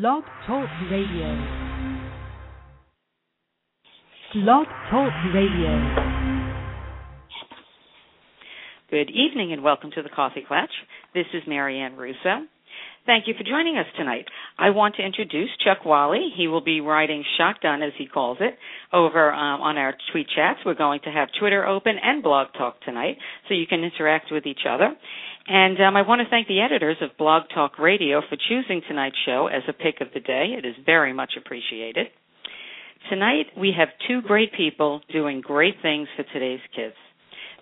Blog Talk Radio. Blog Talk Radio. Good evening and welcome to the Coffee Klatch. This is Marianne Russo. Thank you for joining us tonight. I want to introduce Chuck Wally. He will be riding shotgun, as he calls it, over um, on our tweet chats. We're going to have Twitter open and Blog Talk tonight, so you can interact with each other. And um, I want to thank the editors of Blog Talk Radio for choosing tonight's show as a pick of the day. It is very much appreciated. Tonight, we have two great people doing great things for today's kids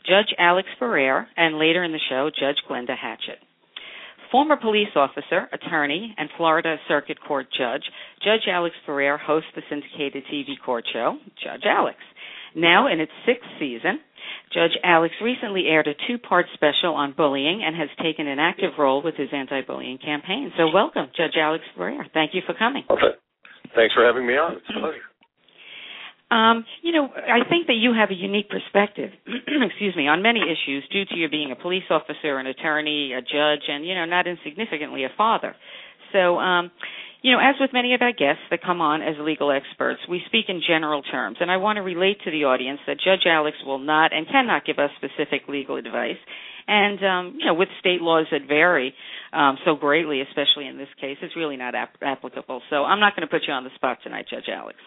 Judge Alex Ferrer, and later in the show, Judge Glenda Hatchett. Former police officer, attorney, and Florida Circuit Court judge, Judge Alex Ferrer hosts the syndicated TV court show, Judge Alex. Now in its sixth season, Judge Alex recently aired a two part special on bullying and has taken an active role with his anti bullying campaign. So, welcome, Judge Alex Ferrer. Thank you for coming. Okay. Thanks for having me on. It's a pleasure. Um, you know, I think that you have a unique perspective, excuse me, on many issues due to your being a police officer, an attorney, a judge, and, you know, not insignificantly a father. So, um, you know, as with many of our guests that come on as legal experts, we speak in general terms, and I want to relate to the audience that Judge Alex will not and cannot give us specific legal advice. And um, you know, with state laws that vary um, so greatly, especially in this case, it's really not ap- applicable. So I'm not going to put you on the spot tonight, Judge Alex.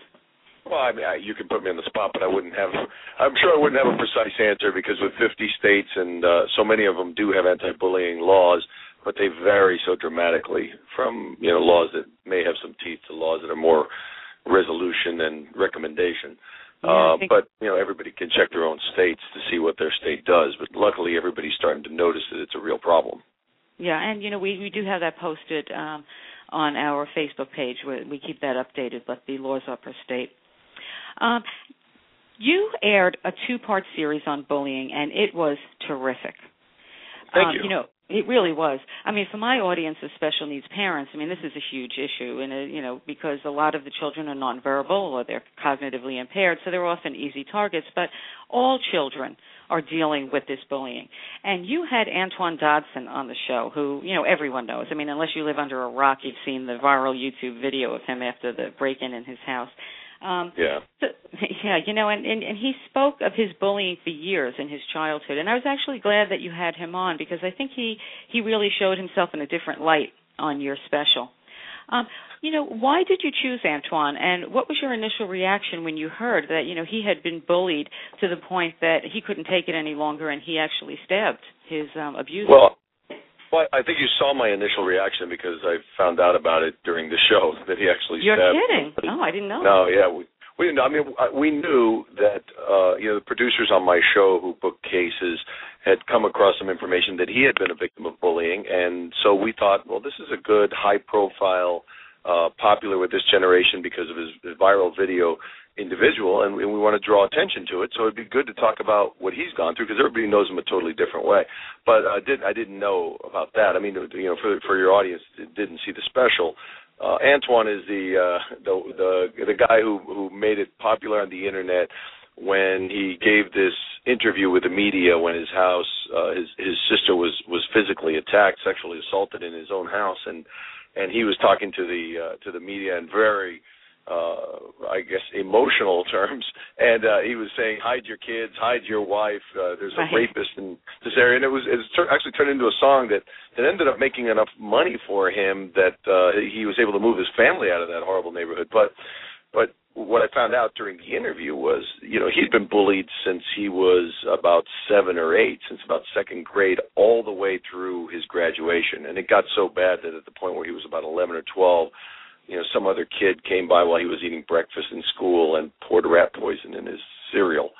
Well, I mean, I, you can put me on the spot, but I wouldn't have. I'm sure I wouldn't have a precise answer because with 50 states and uh, so many of them do have anti-bullying laws, but they vary so dramatically from you know laws that may have some teeth to laws that are more resolution and recommendation. Uh, but you know, everybody can check their own states to see what their state does. But luckily, everybody's starting to notice that it's a real problem. Yeah, and you know, we we do have that posted um, on our Facebook page. Where we keep that updated, but the laws are per state. Um, you aired a two-part series on bullying, and it was terrific. Thank um, you. You know, it really was. I mean, for my audience of special needs parents, I mean, this is a huge issue, and uh, you know, because a lot of the children are nonverbal or they're cognitively impaired, so they're often easy targets. But all children are dealing with this bullying. And you had Antoine Dodson on the show, who you know everyone knows. I mean, unless you live under a rock, you've seen the viral YouTube video of him after the break-in in his house. Um, Yeah. so, yeah, you know, and, and and he spoke of his bullying for years in his childhood, and I was actually glad that you had him on because I think he he really showed himself in a different light on your special. Um, you know, why did you choose Antoine, and what was your initial reaction when you heard that you know he had been bullied to the point that he couldn't take it any longer, and he actually stabbed his um, abuser? Well, well, I think you saw my initial reaction because I found out about it during the show that he actually said. You're kidding? somebody. Oh, I didn't know. No, yeah, we we didn't. know. I mean, we knew that uh, you know the producers on my show who booked cases had come across some information that he had been a victim of bullying, and so we thought, well, this is a good, high-profile, uh, popular with this generation because of his, his viral video individual, and we, we want to draw attention to it. So it'd be good to talk about what he's gone through because everybody knows him a totally different way. But I did I didn't know about that. I mean, you know, for for your audience didn't see the special, uh, Antoine is the uh, the the the guy who who made it popular on the internet when he gave this interview with the media when his house uh, his his sister was was physically attacked, sexually assaulted in his own house, and and he was talking to the uh, to the media and very uh I guess emotional terms and uh he was saying hide your kids hide your wife uh, there's a Right. rapist in this area and it was it's tur- actually turned into a song that that ended up making enough money for him that uh he was able to move his family out of that horrible neighborhood but but what I found out during the interview was, you know, he'd been bullied since he was about seven or eight, since about second grade, all the way through his graduation. And it got so bad that at the point where he was about 11 or 12, you know, some other kid came by while he was eating breakfast in school and poured rat poison in his cereal.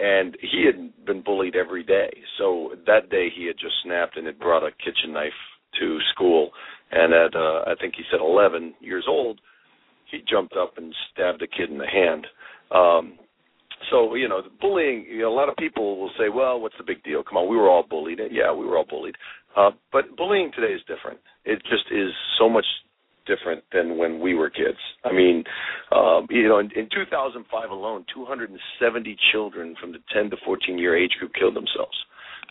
And he had been bullied every day. So that day he had just snapped and had brought a kitchen knife to school. And at, uh, I think he said 11 years old, he jumped up and stabbed a kid in the hand. Um, so you know, bullying. You know, a lot of people will say, "Well, what's the big deal? Come on, we were all bullied." Yeah, we were all bullied. Uh, but bullying today is different. It just is so much different than when we were kids. I mean, um, you know, in, in 2005 alone, 270 children from the 10 to 14 year age group killed themselves.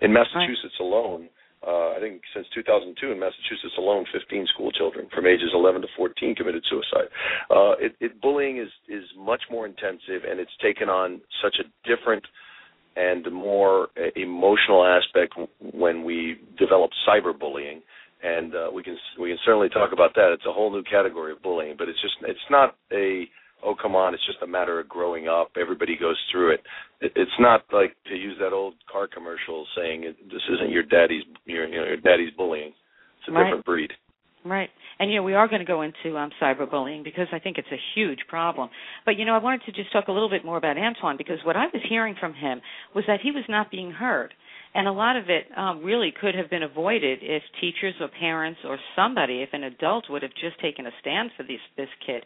In Massachusetts alone, uh, I think since 2002 in Massachusetts alone, 15 school children from ages 11 to 14 committed suicide. Uh, it, it, bullying is is much more intensive, and it's taken on such a different and more uh, emotional aspect when we develop cyberbullying. And uh, we can we can certainly talk about that. It's a whole new category of bullying, but it's just it's not a oh come on it's just a matter of growing up. Everybody goes through it, it it's not like to use that old car commercial saying this isn't your daddy's your you know your daddy's bullying. It's a right. different breed. Right. And you know we are going to go into um cyberbullying because i think it's a huge problem. But you know i wanted to just talk a little bit more about antoine because what i was hearing from him was that he was not being heard and a lot of it um, really could have been avoided if teachers or parents or somebody, if an adult would have just taken a stand for this this kid.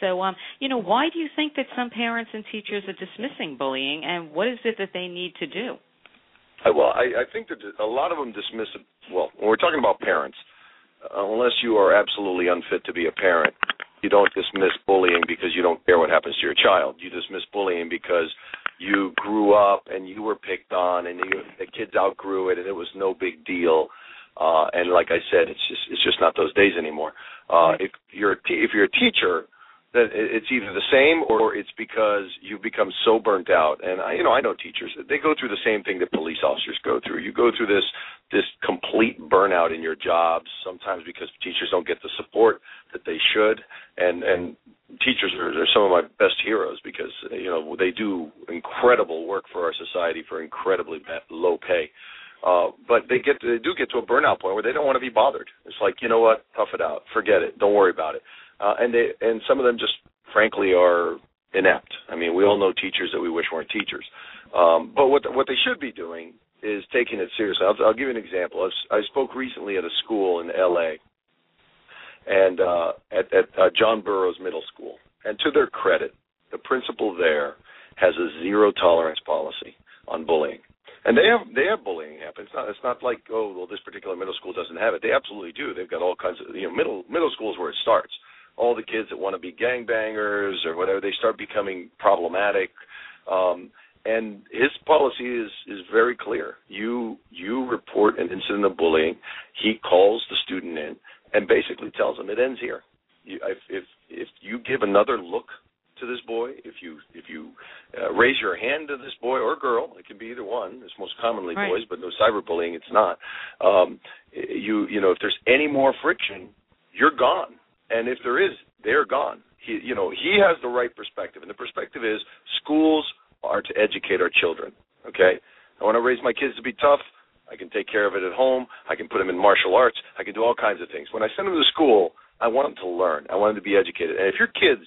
So, um, you know, why do you think that some parents and teachers are dismissing bullying, and what is it that they need to do? Well, I, I think that a lot of them dismiss it. Well, when we're talking about parents, uh, unless you are absolutely unfit to be a parent, you don't dismiss bullying because you don't care what happens to your child. You dismiss bullying because you grew up and you were picked on, and you, the kids outgrew it, and it was no big deal. Uh, and like I said, it's just it's just not those days anymore. Uh, if you're a t- if you're a teacher that it's either the same or it's because you've become so burnt out. And I, you know, I know teachers they go through the same thing that police officers go through. You go through this this complete burnout in your jobs sometimes because teachers don't get the support that they should, and and teachers are, are some of my best heroes because you know they do incredible work for our society for incredibly low pay. Uh, but they get to, they do get to a burnout point where they don't want to be bothered. It's like you know what, tough it out, forget it, don't worry about it uh, and they and some of them just frankly are inept. I mean, we all know teachers that we wish weren't teachers. Um, but what the, what they should be doing is taking it seriously. I'll, I'll give you an example. I, I spoke recently at a school in L.A. and uh, at, at uh, John Burroughs Middle School, and to their credit, the principal there has a zero tolerance policy on bullying. And they have they have bullying happen. It's not it's not like oh well this particular middle school doesn't have it. They absolutely do. They've got all kinds of you know middle middle school is where it starts all the kids that want to be gangbangers or whatever they start becoming problematic um and his policy is is very clear you you report an incident of bullying he calls the student in and basically tells them it ends here you, if if if you give another look to this boy if you if you uh, raise your hand to this boy or girl it can be either one it's most commonly right. boys but no cyberbullying it's not um you you know if there's any more friction you're gone and if there is, they're gone. He, you know, he has the right perspective, and the perspective is schools are to educate our children. Okay, I want to raise my kids to be tough. I can take care of it at home. I can put them in martial arts. I can do all kinds of things. When I send them to school, I want them to learn. I want them to be educated. And if your kids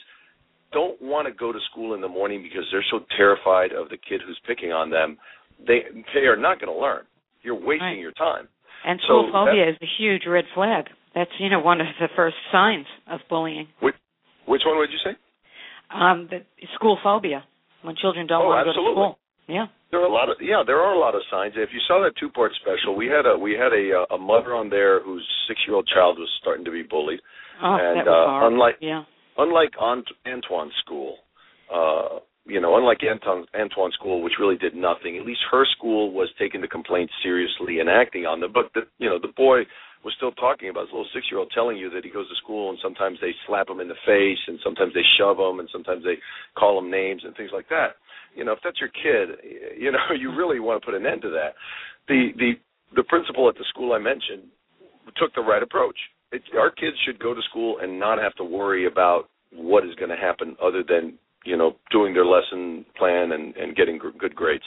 don't want to go to school in the morning because they're so terrified of the kid who's picking on them, they they are not going to learn. You're wasting right. your time. And school so phobia is a huge red flag. That's you know one of the first signs of bullying. Which, which one would you say? Um, the school phobia when children don't oh, want to absolutely. go to school. Yeah. There are a lot of yeah, there are a lot of signs. If you saw that two part special, we had a we had a a mother on there whose six year old child was starting to be bullied. Oh, and that was uh, unlike yeah. unlike Antoine's school, uh, you know, unlike Antoine, Antoine's school, which really did nothing, at least her school was taking the complaints seriously and acting on them. But the you know the boy was still talking about his little six year old telling you that he goes to school and sometimes they slap him in the face and sometimes they shove him and sometimes they call him names and things like that. You know, if that's your kid, you know, you really want to put an end to that. The the the principal at the school I mentioned took the right approach. It, our kids should go to school and not have to worry about what is going to happen other than you know doing their lesson plan and and getting good grades.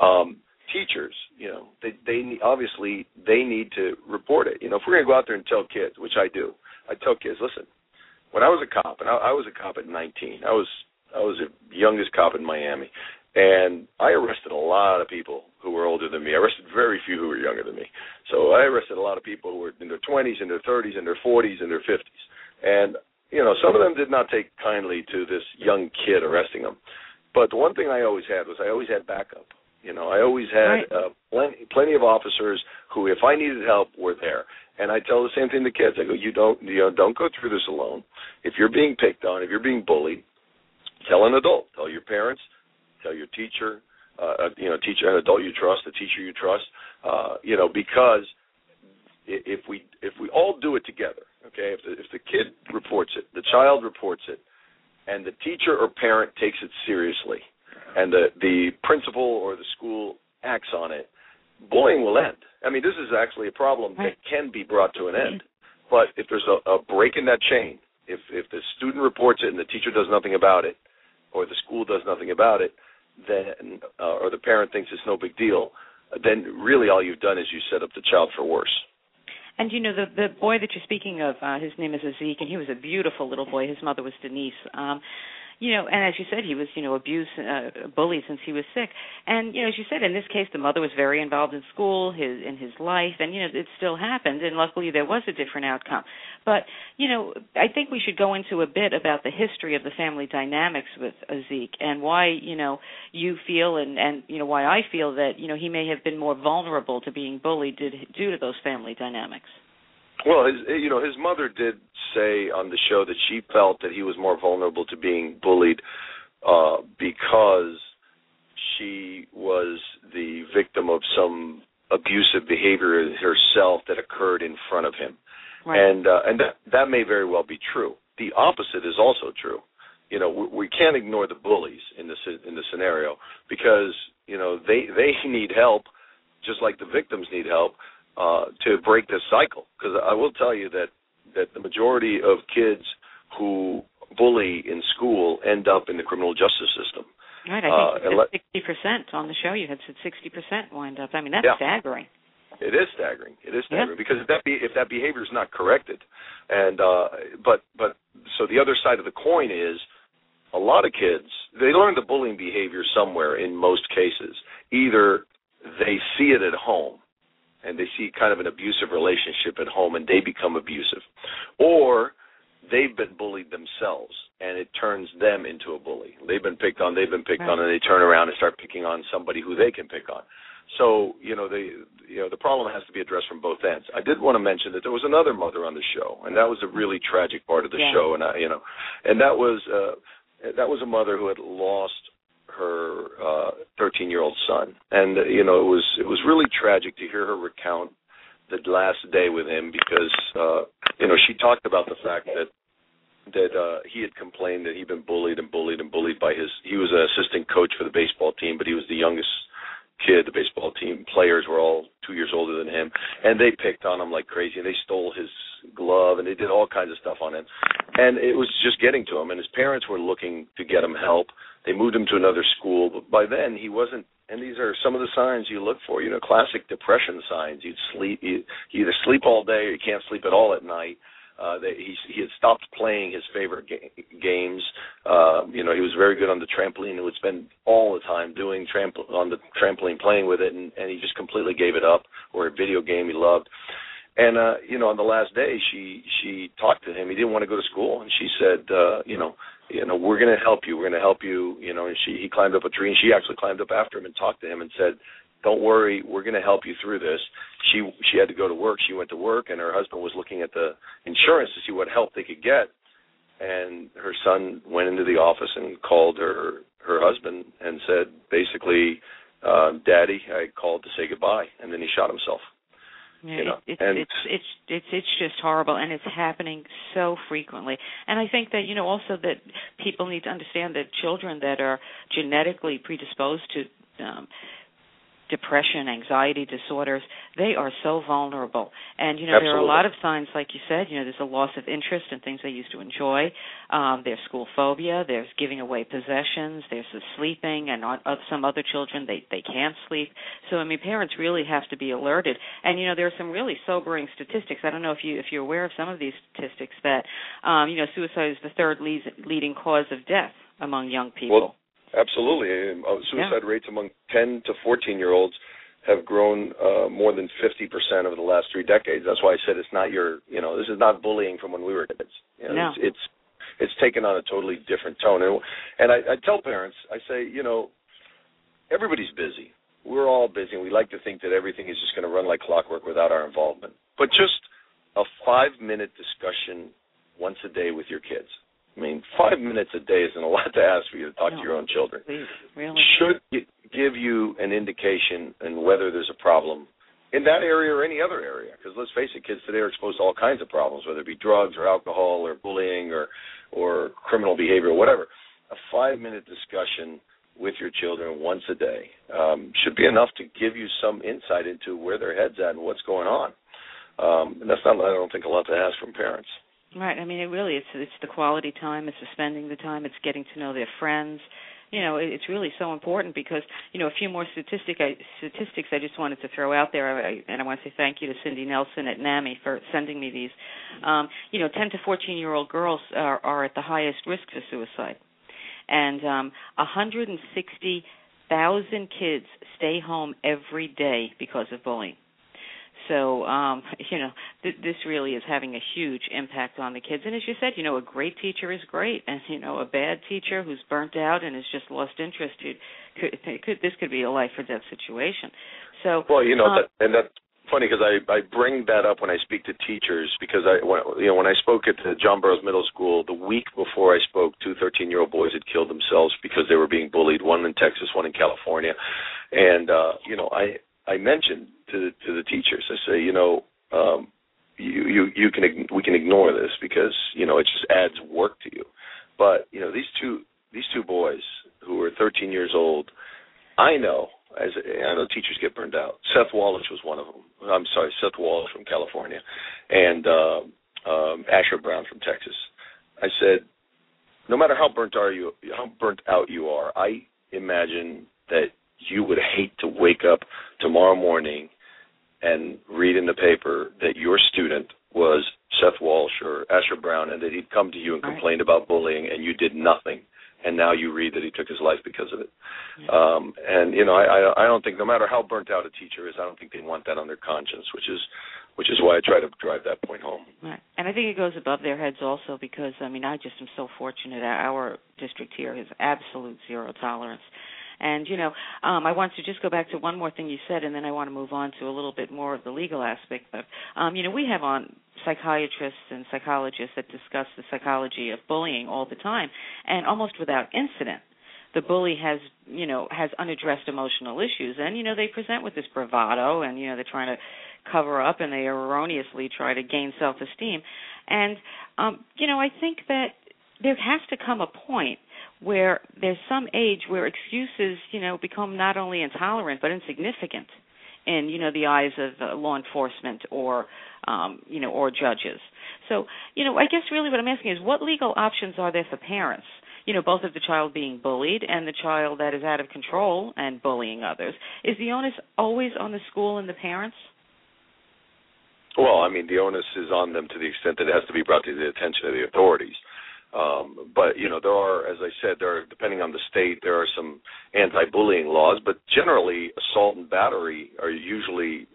Um, teachers, you know, they they obviously they need to report it. You know, if we're going to go out there and tell kids, which I do, I tell kids, listen, when I was a cop, and I, I was a cop at 19, I was I was the youngest cop in Miami, and I arrested a lot of people who were older than me. I arrested very few who were younger than me. So I arrested a lot of people who were in their 20s, in their 30s, in their 40s, in their 50s, and you know, some of them did not take kindly to this young kid arresting them. But the one thing I always had was I always had backup. You know, I always had right. uh, plenty, plenty of officers who, if I needed help, were there. And I tell the same thing to kids. I go, you don't, you know, don't go through this alone. If you're being picked on, if you're being bullied, tell an adult, tell your parents, tell your teacher, uh, uh you know, teacher, an adult you trust, a teacher you trust, uh, you know, because if we if we all do it together, okay, if the, if the kid reports it, the child reports it, and the teacher or parent takes it seriously, and the the principal or the school acts on it, bullying will end. I mean, this is actually a problem that can be brought to an end. But if there's a, a break in that chain, if if the student reports it and the teacher does nothing about it, or the school does nothing about it, then uh, or the parent thinks it's no big deal, then really all you've done is you set up the child for worse. And you know the the boy that you're speaking of, uh, his name is Zeke, and he was a beautiful little boy. His mother was Denise. Um, you know, and as you said, he was, you know, abused, uh, bullied since he was sick. And you know, as you said, in this case, the mother was very involved in school, his in his life, and you know, it still happened. And luckily, there was a different outcome. But you know, I think we should go into a bit about the history of the family dynamics with Zeke and why you know you feel and and you know why I feel that you know he may have been more vulnerable to being bullied due to, due to those family dynamics. Well, his, you know, his mother did say on the show that she felt that he was more vulnerable to being bullied uh, because she was the victim of some abusive behavior herself that occurred in front of him, right. and uh, and that that may very well be true. The opposite is also true. You know, we, we can't ignore the bullies in this in this scenario because you know they they need help just like the victims need help uh, to break this cycle. Because I will tell you that that the majority of kids who bully in school end up in the criminal justice system. Right, I think uh, sixty percent on the show. You had said sixty percent wind up. I mean, that's yeah. staggering. It is staggering. It is staggering yeah. because if that be, if that behavior is not corrected, and uh, but but so the other side of the coin is a lot of kids they learn the bullying behavior somewhere in most cases. Either they see it at home and they see kind of an abusive relationship at home and they become abusive or they've been bullied themselves and it turns them into a bully they've been picked on they've been picked right. on and they turn around and start picking on somebody who they can pick on so you know the you know the problem has to be addressed from both ends i did want to mention that there was another mother on the show and that was a really tragic part of the yeah. show and i you know and that was uh that was a mother who had lost her uh 13 year old son. And uh, you know it was it was really tragic to hear her recount the last day with him because uh you know she talked about the fact that that uh he had complained that he'd been bullied and bullied and bullied by his he was an assistant coach for the baseball team but he was the youngest kid the baseball team players were all 2 years older than him and they picked on him like crazy and they stole his glove and they did all kinds of stuff on him and it was just getting to him and his parents were looking to get him help they moved him to another school, but by then he wasn't. And these are some of the signs you look for. You know, classic depression signs. You'd sleep. You, you either sleep all day or you can't sleep at all at night. Uh, they, he he had stopped playing his favorite ga- games. Uh, you know, he was very good on the trampoline and would spend all the time doing tramp- on the trampoline, playing with it, and, and he just completely gave it up. Or a video game he loved. And uh, you know, on the last day, she she talked to him. He didn't want to go to school, and she said, uh, you know, you know, we're going to help you. We're going to help you. You know, and she he climbed up a tree, and she actually climbed up after him and talked to him and said, "Don't worry, we're going to help you through this." She she had to go to work. She went to work, and her husband was looking at the insurance to see what help they could get. And her son went into the office and called her her husband and said, basically, uh, "Daddy, I called to say goodbye," and then he shot himself. Yeah, you know, it's, and it's it's it's it's just horrible, and it's happening so frequently. And I think that you know also that people need to understand that children that are genetically predisposed to um, depression, anxiety disorders, they are so vulnerable. And you know, Absolutely. there are a lot of signs, like you said. You know, there's a loss of interest in things they used to enjoy. Um, there's school phobia. There's giving away possessions. There's the sleeping, and on, of some other children they they can't sleep. So I mean, parents really have to be alerted. And you know, there are some really sobering statistics. I don't know if you if you're aware of some of these statistics that um, you know, suicide is the third leading cause of death among young people. Well, Absolutely. Uh, suicide yeah. rates among 10 to 14 year olds have grown uh, more than 50% over the last three decades. That's why I said it's not your, you know, this is not bullying from when we were kids. You know, no. it's, it's it's taken on a totally different tone. And, and I, I tell parents, I say, you know, everybody's busy. We're all busy, and we like to think that everything is just going to run like clockwork without our involvement. But just a five minute discussion once a day with your kids I mean, five minutes a day isn't a lot to ask for you to talk no, to your own children. Please, really? Should give you an indication in whether there's a problem in that area or any other area. Because let's face it, kids today are exposed to all kinds of problems, whether it be drugs or alcohol or bullying or or criminal behavior or whatever. A five minute discussion with your children once a day um, should be enough to give you some insight into where their heads at and what's going on. Um, and that's not, I don't think, a lot to ask from parents. Right. I mean, it really it's it's the quality time, it's the spending the time, it's getting to know their friends. You know, it's really so important because you know a few more statistic I, statistics I just wanted to throw out there, I, and I want to say thank you to Cindy Nelson at NAMI for sending me these. Um, you know, 10 to 14 year old girls are, are at the highest risk for suicide, and um, 160,000 kids stay home every day because of bullying. So, um, you know, th- this really is having a huge impact on the kids. And as you said, you know, a great teacher is great, and you know, a bad teacher who's burnt out and has just lost interest, could, could this could be a life or death situation. So, well, you know, um, that, and that's funny because I I bring that up when I speak to teachers because I when, you know when I spoke at the John Burroughs Middle School the week before I spoke, two 13 year old boys had killed themselves because they were being bullied. One in Texas, one in California, and uh, you know I I mentioned to the, to the teachers. I say, you know, um, you you you can we can ignore this because you know it just adds work to you. But you know these two these two boys who are 13 years old, I know as I know teachers get burned out. Seth Wallace was one of them. I'm sorry, Seth Walsh from California, and uh, um, Asher Brown from Texas. I said, no matter how burnt are you, how burnt out you are, I imagine that you would hate to wake up tomorrow morning and read in the paper that your student was Seth Walsh or Asher Brown and that he'd come to you and complained about bullying and you did nothing and now you read that he took his life because of it. Yeah. Um and you know, I, I I don't think no matter how burnt out a teacher is, I don't think they want that on their conscience, which is which is why I try to drive that point home. Right. And I think it goes above their heads also because I mean I just am so fortunate our district here has absolute zero tolerance and you know, um, I want to just go back to one more thing you said, and then I want to move on to a little bit more of the legal aspect. But um, you know, we have on psychiatrists and psychologists that discuss the psychology of bullying all the time, and almost without incident the bully has you know has unaddressed emotional issues and you know they present with this bravado and you know they're trying to cover up and they erroneously try to gain self esteem and um you know i think that there has to come a point where there's some age where excuses, you know, become not only intolerant but insignificant in, you know, the eyes of uh, law enforcement or, um, you know, or judges. So, you know, I guess really what I'm asking is what legal options are there for parents? You know, both of the child being bullied and the child that is out of control and bullying others. Is the onus always on the school and the parents? Well, I mean, the onus is on them to the extent that it has to be brought to the attention of the authorities. Um, but you know, there are, as I said, there are, depending on the state, there are some anti-bullying laws, but generally, assault and battery are usually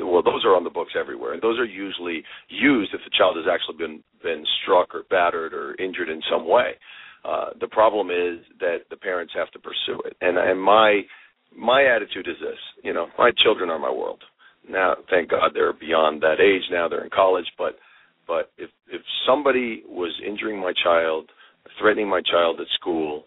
well, those are on the books everywhere, and those are usually used if the child has actually been been struck or battered or injured in some way. Uh, the problem is that the parents have to pursue it, and and my my attitude is this: you know, my children are my world. Now, thank God they're beyond that age now; they're in college, but but if if somebody was injuring my child, threatening my child at school,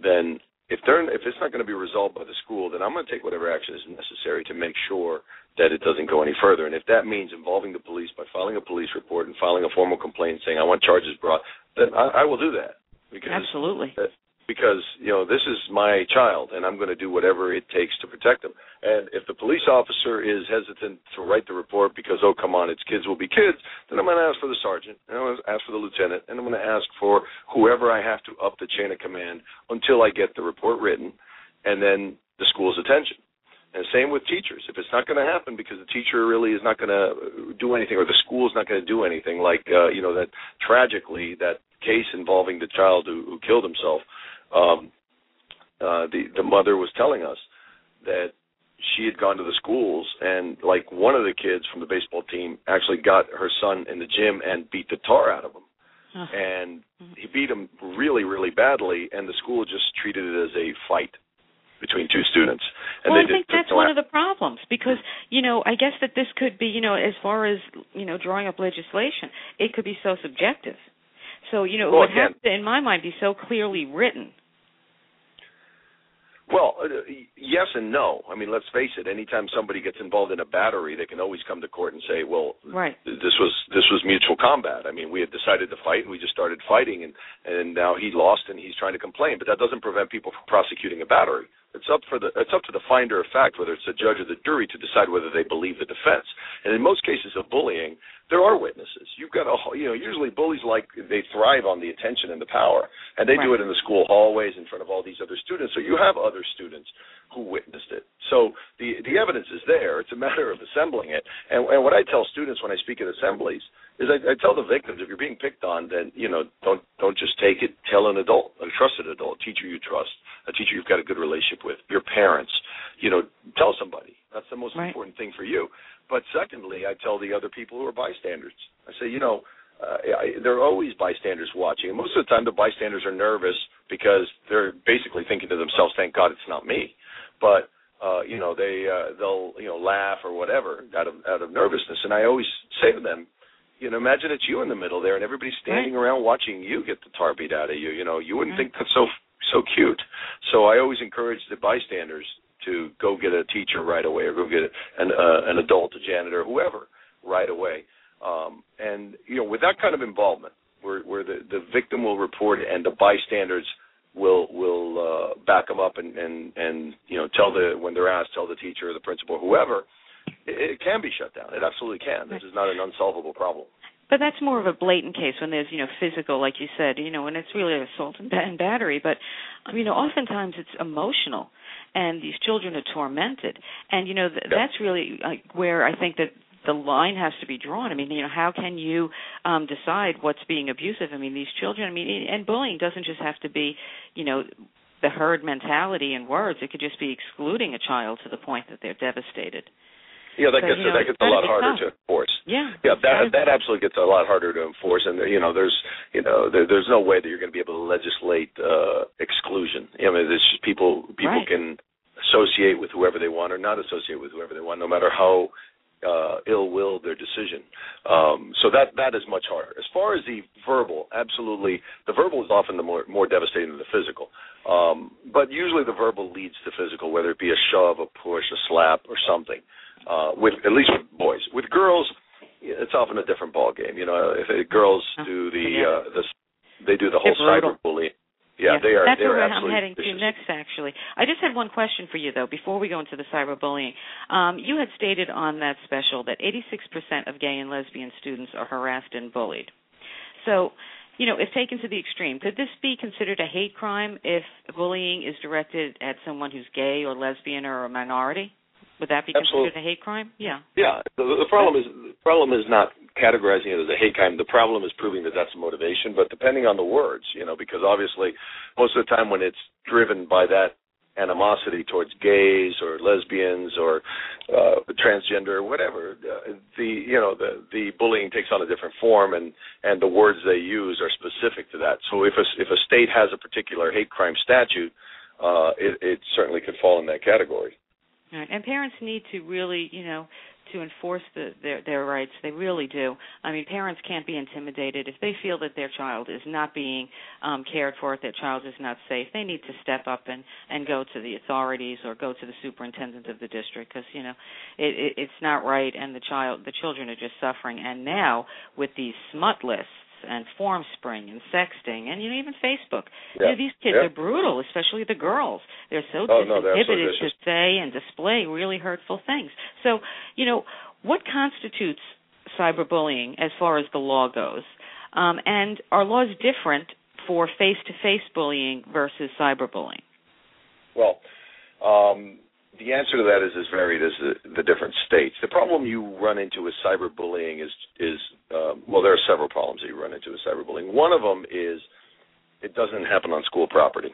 then if they're if it's not going to be resolved by the school, then I'm going to take whatever action is necessary to make sure that it doesn't go any further. And if that means involving the police by filing a police report and filing a formal complaint saying I want charges brought, then I, I will do that. Because Absolutely because you know this is my child and I'm going to do whatever it takes to protect them. And if the police officer is hesitant to write the report because oh come on it's kids will be kids, then I'm going to ask for the sergeant, and I'm going to ask for the lieutenant, and I'm going to ask for whoever I have to up the chain of command until I get the report written, and then the school's attention. And same with teachers. If it's not going to happen because the teacher really is not going to do anything, or the school is not going to do anything, like uh, you know that tragically that case involving the child who, who killed himself um, uh, the the mother was telling us that she had gone to the schools and like one of the kids from the baseball team actually got her son in the gym and beat the tar out of him. Uh, and mm-hmm. he beat him really, really badly, and the school just treated it as a fight between two students. And well, I think that's one of the problems because you know I guess that this could be you know as far as you know drawing up legislation, it could be so subjective. So you know, well, it would have to, in my mind, be so clearly written. Well, uh, yes and no. I mean, let's face it. Anytime somebody gets involved in a battery, they can always come to court and say, "Well, right. this was this was mutual combat." I mean, we had decided to fight, and we just started fighting, and and now he lost, and he's trying to complain. But that doesn't prevent people from prosecuting a battery. It's up for the it's up to the finder of fact, whether it's the judge or the jury, to decide whether they believe the defense. And in most cases of bullying, there are witnesses. You've got a you know usually bullies like they thrive on the attention and the power, and they right. do it in the school hallways in front of all these other students. So you have other students who witnessed it. So the the evidence is there. It's a matter of assembling it. And, and what I tell students when I speak at assemblies is I, I tell the victims if you're being picked on, then you know don't don't just take it. Tell an adult, a trusted adult, a teacher you trust a teacher you've got a good relationship with, your parents. You know, tell somebody. That's the most right. important thing for you. But secondly, I tell the other people who are bystanders. I say, you know, uh, I, there are always bystanders watching, and most of the time the bystanders are nervous because they're basically thinking to themselves, "Thank God it's not me." But uh, you know, they uh, they'll you know laugh or whatever out of out of nervousness. And I always say to them, you know, imagine it's you in the middle there, and everybody's standing right. around watching you get the tar beat out of you. You know, you wouldn't right. think that's so so cute. So I always encourage the bystanders to go get a teacher right away, or go get an uh, an adult, a janitor, whoever, right away. Um, and you know, with that kind of involvement, where where the the victim will report and the bystanders will will uh, back them up and and and you know tell the when they're asked, tell the teacher, or the principal, whoever. It, it can be shut down. It absolutely can. This is not an unsolvable problem. But that's more of a blatant case when there's, you know, physical, like you said, you know, when it's really assault and, and battery. But, you know, oftentimes it's emotional, and these children are tormented, and you know th- Yeah. that's really where I think that the line has to be drawn. I mean, you know, how can you um decide what's being abusive? I mean, these children. I mean, and bullying doesn't just have to be, you know, the herd mentality in words. It could just be excluding a child to the point that they're devastated. Yeah, that So, gets you know, that gets a lot harder tough. to enforce. Yeah. Yeah, that that absolutely gets a lot harder to enforce, and you know, there's you know, there, there's no way that you're going to be able to legislate uh, exclusion. I mean, it's just people people Right. can associate with whoever they want or not associate with whoever they want, no matter how uh, ill-will their decision. Um, so that that is much harder. As far as the verbal, absolutely, the verbal is often the more more devastating than the physical. Um, but usually the verbal leads to physical, whether it be a shove, a push, a slap, or something. Uh, with at least with boys. With girls, it's often a different ball game. You know, if uh, girls Oh, do the forget uh, the they do the whole cyberbullying. Yeah, they are. That's they are where I'm heading to next. Actually, I just had one question for you though. Before we go into the cyberbullying, um, you had stated on that special that 86% of gay and lesbian students are harassed and bullied. So, you know, if taken to the extreme, could this be considered a hate crime if bullying is directed at someone who's gay or lesbian or a minority? Would that be Absolutely. considered a hate crime? Yeah. Yeah, the, the problem is the problem is not categorizing it as a hate crime. The problem is proving that that's a motivation. But depending on the words, you know, because obviously most of the time when it's driven by that animosity towards gays or lesbians or uh, transgender, whatever, uh, the you know the the bullying takes on a different form, and and the words they use are specific to that. So if a if a state has a particular hate crime statute, uh, it, it certainly could fall in that category. Right. And parents need to really, you know, to enforce the, their their rights. They really do. I mean, parents can't be intimidated if they feel that their child is not being um cared for, if their child is not safe. They need to step up and and go to the authorities or go to the superintendent of the district because you know it, it it's not right, and the child the children are just suffering. And now with these smut lists and form spring and sexting and you know even Facebook. You Yeah. know, these kids are brutal, especially the girls. They're so Oh, no, disinhibited to say and display really hurtful things. So, you know, what constitutes cyberbullying as far as the law goes? Um, and are laws different for face-to-face bullying versus cyberbullying? Well, um, the answer to that is as varied as the, the different states. The problem you run into with cyberbullying is is um, well, there are several problems that you run into with cyberbullying. One of them is it doesn't happen on school property,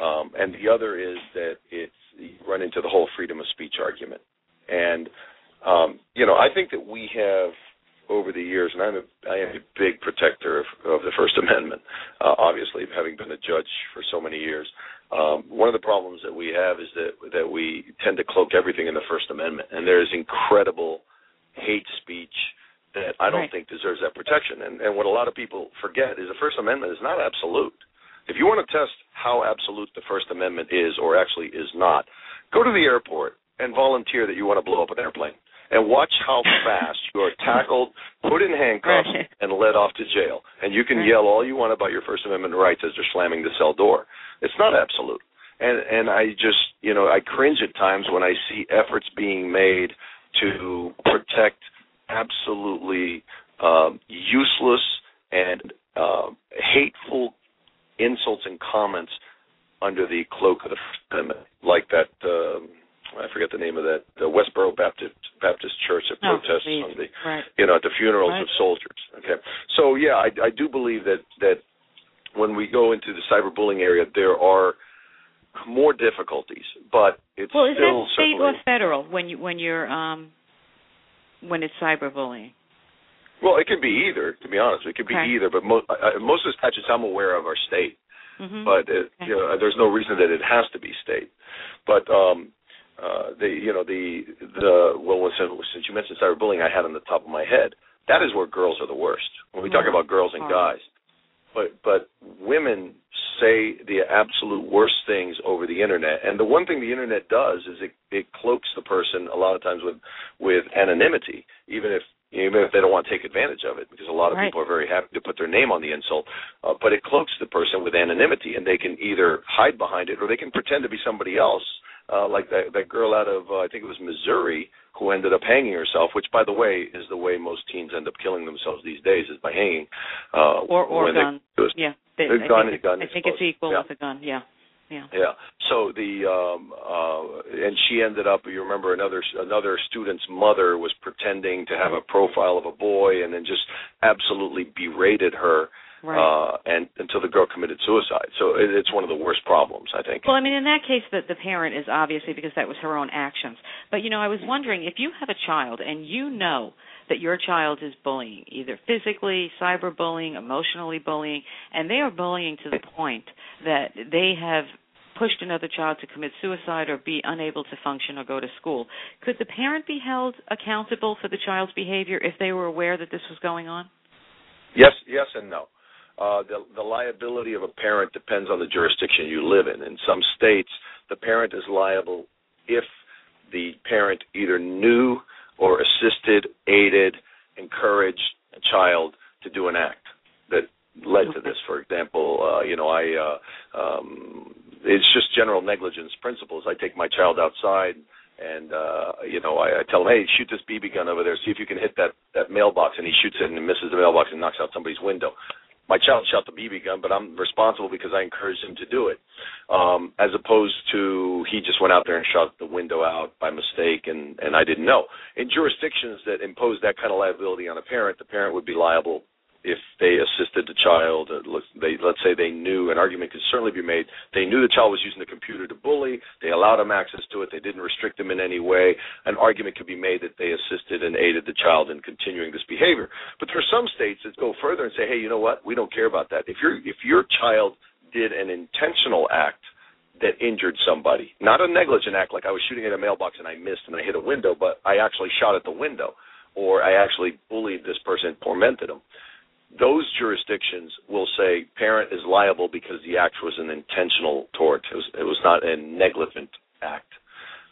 um, and the other is that it's you run into the whole freedom of speech argument. And um, you know, I think that we have over the years, and I'm a, I am a big protector of, of the First Amendment. Uh, obviously, having been a judge for so many years, um, one of the problems that we have is that that we tend to cloak everything in the First Amendment, and there is incredible hate speech that I don't Right. think deserves that protection. And, and what a lot of people forget is the First Amendment is not absolute. If you want to test how absolute the First Amendment is or actually is not, go to the airport and volunteer that you want to blow up an airplane and watch how fast you are tackled, put in handcuffs, Right. and led off to jail. And you can Right. yell all you want about your First Amendment rights as they're slamming the cell door. It's not absolute. And and I just you know I cringe at times when I see efforts being made to protect absolutely um, useless and uh, hateful insults and comments under the cloak of the First Amendment, like that. Um, I forget the name of that. The Westboro Baptist Baptist Church that Oh, protests please. on the Right. you know at the funerals Right. of soldiers. Okay, so yeah, I, I do believe that that when we go into the cyberbullying area, there are more difficulties, but it's Well, is still that state or federal when you when you're um when it's cyberbullying? Well, it could be either. To be honest, it could be Okay. either. But mo- uh, most of the statutes I'm aware of are state. hmm but it, Okay. you know, there's no reason that it has to be state. But um, uh, the you know the the well, since, since you mentioned cyberbullying, I had on the top of my head. That is where girls are the worst when we talk Mhm. about girls and guys. But but women say the absolute worst things over the internet, and the one thing the internet does is it it cloaks the person a lot of times with with anonymity, even if even if they don't want to take advantage of it, because a lot of Right. people are very happy to put their name on the insult. Uh, but it cloaks the person with anonymity, and they can either hide behind it or they can pretend to be somebody else, uh, like that that girl out of uh, I think it was Missouri who ended up hanging herself. Which, by the way, is the way most teens end up killing themselves these days is by hanging. Uh, Or or when they- gun. Yeah. They, A I gun, think, gun, I I think it's equal Yeah. with a gun. Yeah. Yeah. Yeah. So the um uh and she ended up you remember another another student's mother was pretending to have a profile of a boy and then just absolutely berated her Right. uh and until the girl committed suicide. So it, it's one of the worst problems, I think. Well, I mean, in that case, the, the parent is obviously because that was her own actions. But you know, I was wondering if you have a child and you know that your child is bullying, either physically, cyberbullying, emotionally bullying, and they are bullying to the point that they have pushed another child to commit suicide or be unable to function or go to school. Could the parent be held accountable for the child's behavior if they were aware that this was going on? Yes, yes and no. Uh, the, the liability of a parent depends on the jurisdiction you live in. In some states, the parent is liable if the parent either knew or assisted, aided, encouraged a child to do an act that led to this. For example, uh, you know, I uh, um, it's just general negligence principles. I take my child outside and uh you know I, I tell him hey shoot this bb gun over there see if you can hit that that mailbox and he shoots it and misses the mailbox and knocks out somebody's window my child shot the bb gun but i'm responsible because i encouraged him to do it. Um as opposed to he just went out there and shot the window out by mistake and and i didn't know. In jurisdictions that impose that kind of liability on a parent the parent would be liable if they assisted the child, they, let's say they knew, an argument could certainly be made, they knew the child was using the computer to bully, they allowed him access to it, they didn't restrict him in any way, an argument could be made that they assisted and aided the child in continuing this behavior. But there are some states that go further and say, hey, you know what, we don't care about that. If, your if your child did an intentional act that injured somebody, not a negligent act like I was shooting at a mailbox and I missed and I hit a window, but I actually shot at the window, or I actually bullied this person tormented him those jurisdictions will say parent is liable because the act was an intentional tort. It was, it was not a negligent act.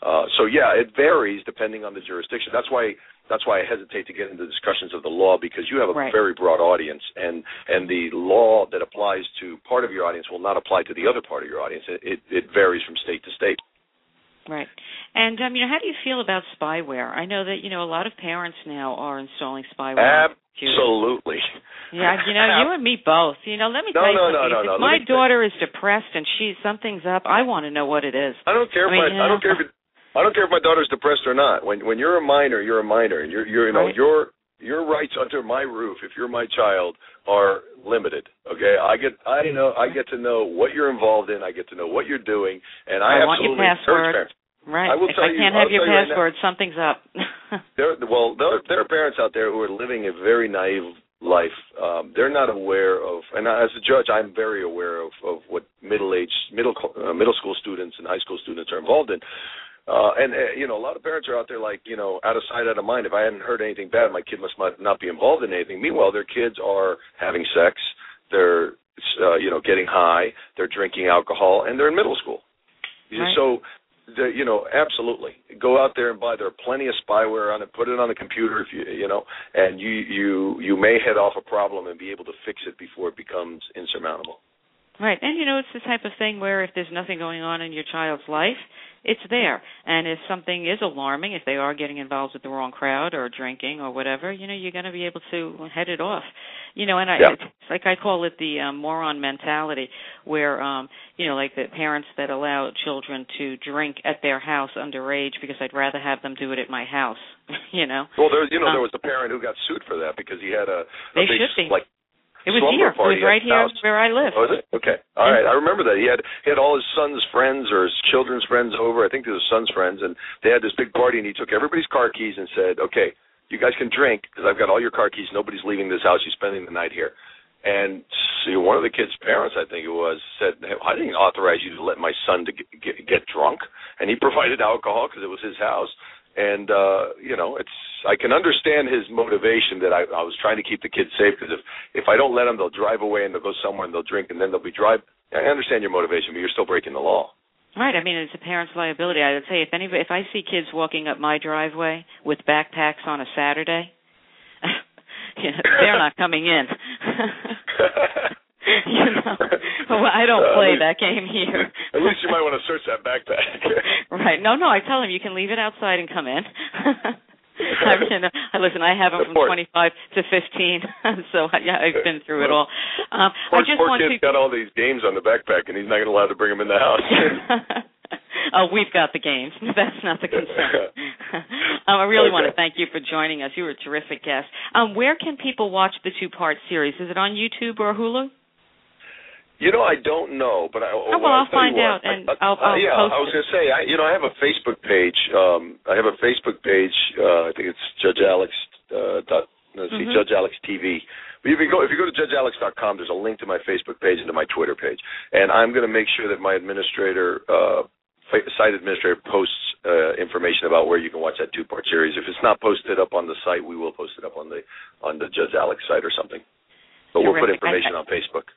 Uh, so yeah, it varies depending on the jurisdiction. That's why that's why I hesitate to get into discussions of the law because you have a Right. very broad audience, and and the law that applies to part of your audience will not apply to the other part of your audience. It it, it varies from state to state. Right. And um, you know, how do you feel about spyware? I know that you know a lot of parents now are installing spyware. Absolutely. Yeah, you know, you and me both. You know, let me No, tell you no, no, something. no, if no, my daughter is depressed and she something's up, I want to know what it is. I don't care if I mean, my I don't care if it, I don't care if my daughter's depressed or not. When when you're a minor, you're a minor, and you're you're you know Right. your your rights under my roof, if you're my child, are limited. Okay, I get I know I get to know what you're involved in. I get to know what you're doing, and I, I want your password. Right. I will if tell I you- can't I'll have your tell you right now- password, something's up. There, well, there, there are parents out there who are living a very naive life. Um, they're not aware of, and as a judge, I'm very aware of, of what middle-aged, middle uh, middle school students and high school students are involved in. Uh, and uh, you know, a lot of parents are out there like, you know, out of sight, out of mind. If I hadn't heard anything bad, my kid must not, not be involved in anything. Meanwhile, their kids are having sex. They're uh, you know, getting high, they're drinking alcohol, and they're in middle school. Right. So, the, you know, absolutely, go out there and buy. There are plenty of spyware on it. Put it on the computer if you, you know, and you you you may head off a problem and be able to fix it before it becomes insurmountable. Right. And you know, it's the type of thing where if there's nothing going on in your child's life, it's there. And if something is alarming, if they are getting involved with the wrong crowd or drinking or whatever, you know, you're going to be able to head it off. You know, and I Yeah. it's like I call it the um, moron mentality where um, you know, like the parents that allow children to drink at their house underage because I'd rather have them do it at my house, you know. Well, there, you know, Um, there was a parent who got sued for that because he had a, a They big should be. like It was here. It was right here where I live. Oh, is it? Okay. All right. I remember that. He had he had all his son's friends or his children's friends over. I think it was his son's friends, and they had this big party. And he took everybody's car keys and said, "Okay, you guys can drink because I've got all your car keys. Nobody's leaving this house. You're spending the night here." And see, one of the kid's parents, I think it was, said, hey, "I didn't authorize you to let my son to get, get, get drunk." And he provided alcohol because it was his house. And uh, you know, it's I can understand his motivation that I, I was trying to keep the kids safe because if if I don't let them, they'll drive away and they'll go somewhere and they'll drink and then they'll be drive. I understand your motivation, but you're still breaking the law. Right. I mean, it's a parent's liability. I would say if anybody, if I see kids walking up my driveway with backpacks on a Saturday, you know, they're not coming in. you know, well, I don't Uh, play least- that game here. At least you might want to search that backpack. right. No, no. I tell them you can leave it outside and come in. I mean, uh, listen. I have them from course. 25 to 15. so yeah, I've been through it all. Um, I poor, just poor want kid's to. got all these games on the backpack, and he's not going to allowed to bring them in the house. oh, we've got the games. That's not the concern. um, I really want to thank you for joining us. You were a terrific guest. Um, where can people watch the two-part series? Is it on YouTube or Hulu? You know, I don't know, but I. Oh, well, I'll find what, out, and I, I, I'll- I'll yeah, I was going to say, I, you know, I have a Facebook page. Um, I have a Facebook page. Uh, I think it's Judge Alex. Uh, dot, let's see, Mhm. Judge Alex TV. But if you go, if you go to judgealex.com, there's a link to my Facebook page and to my Twitter page, and I'm going to make sure that my administrator. Uh, Site administrator posts uh, information about where you can watch that two-part series. If it's not posted up on the site, we will post it up on the on the Judge Alex site or something. But we'll put Terrific. I- information I- on Facebook.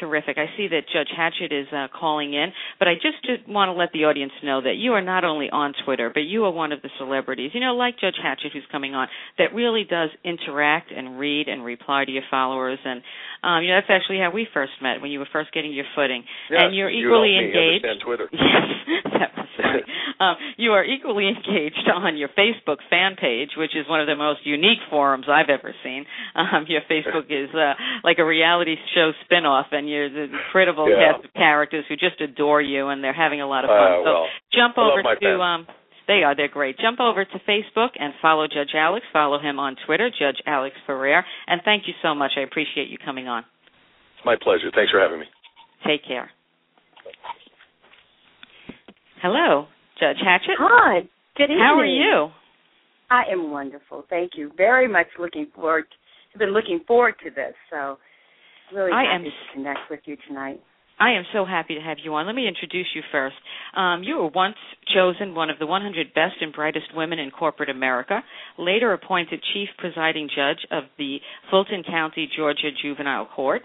Terrific. I see that Judge Hatchett is uh, calling in, but I just want to let the audience know that you are not only on Twitter, but you are one of the celebrities, you know, like Judge Hatchett who's coming on, that really does interact and read and reply to your followers. And, um, you know, that's actually how we first met, when you were first getting your footing. Yes, and you're you equally me engaged. Twitter. Yes, that was funny. um, you are equally engaged on your Facebook fan page, which is one of the most unique forums I've ever seen. Um, your Facebook is uh, like a reality show spin-off, and you're the incredible Yeah. cast of characters who just adore you, and they're having a lot of Uh, fun. so well, jump over to fans. um, they are they're great. Jump over to Facebook and follow Judge Alex. Follow him on Twitter, Judge Alex Ferrer. And thank you so much. I appreciate you coming on. It's my pleasure. Thanks for having me. Take care. Hello, Judge Hatchett. Hi. Good evening. How are you? I am wonderful. Thank you. Very much looking forward. I've been looking forward to this. So really I happy am- to connect with you tonight. I am so happy to have you on. Let me introduce you first. Um, you were once chosen one of the 100 best and brightest women in corporate America, later appointed chief presiding judge of the Fulton County, Georgia Juvenile Court,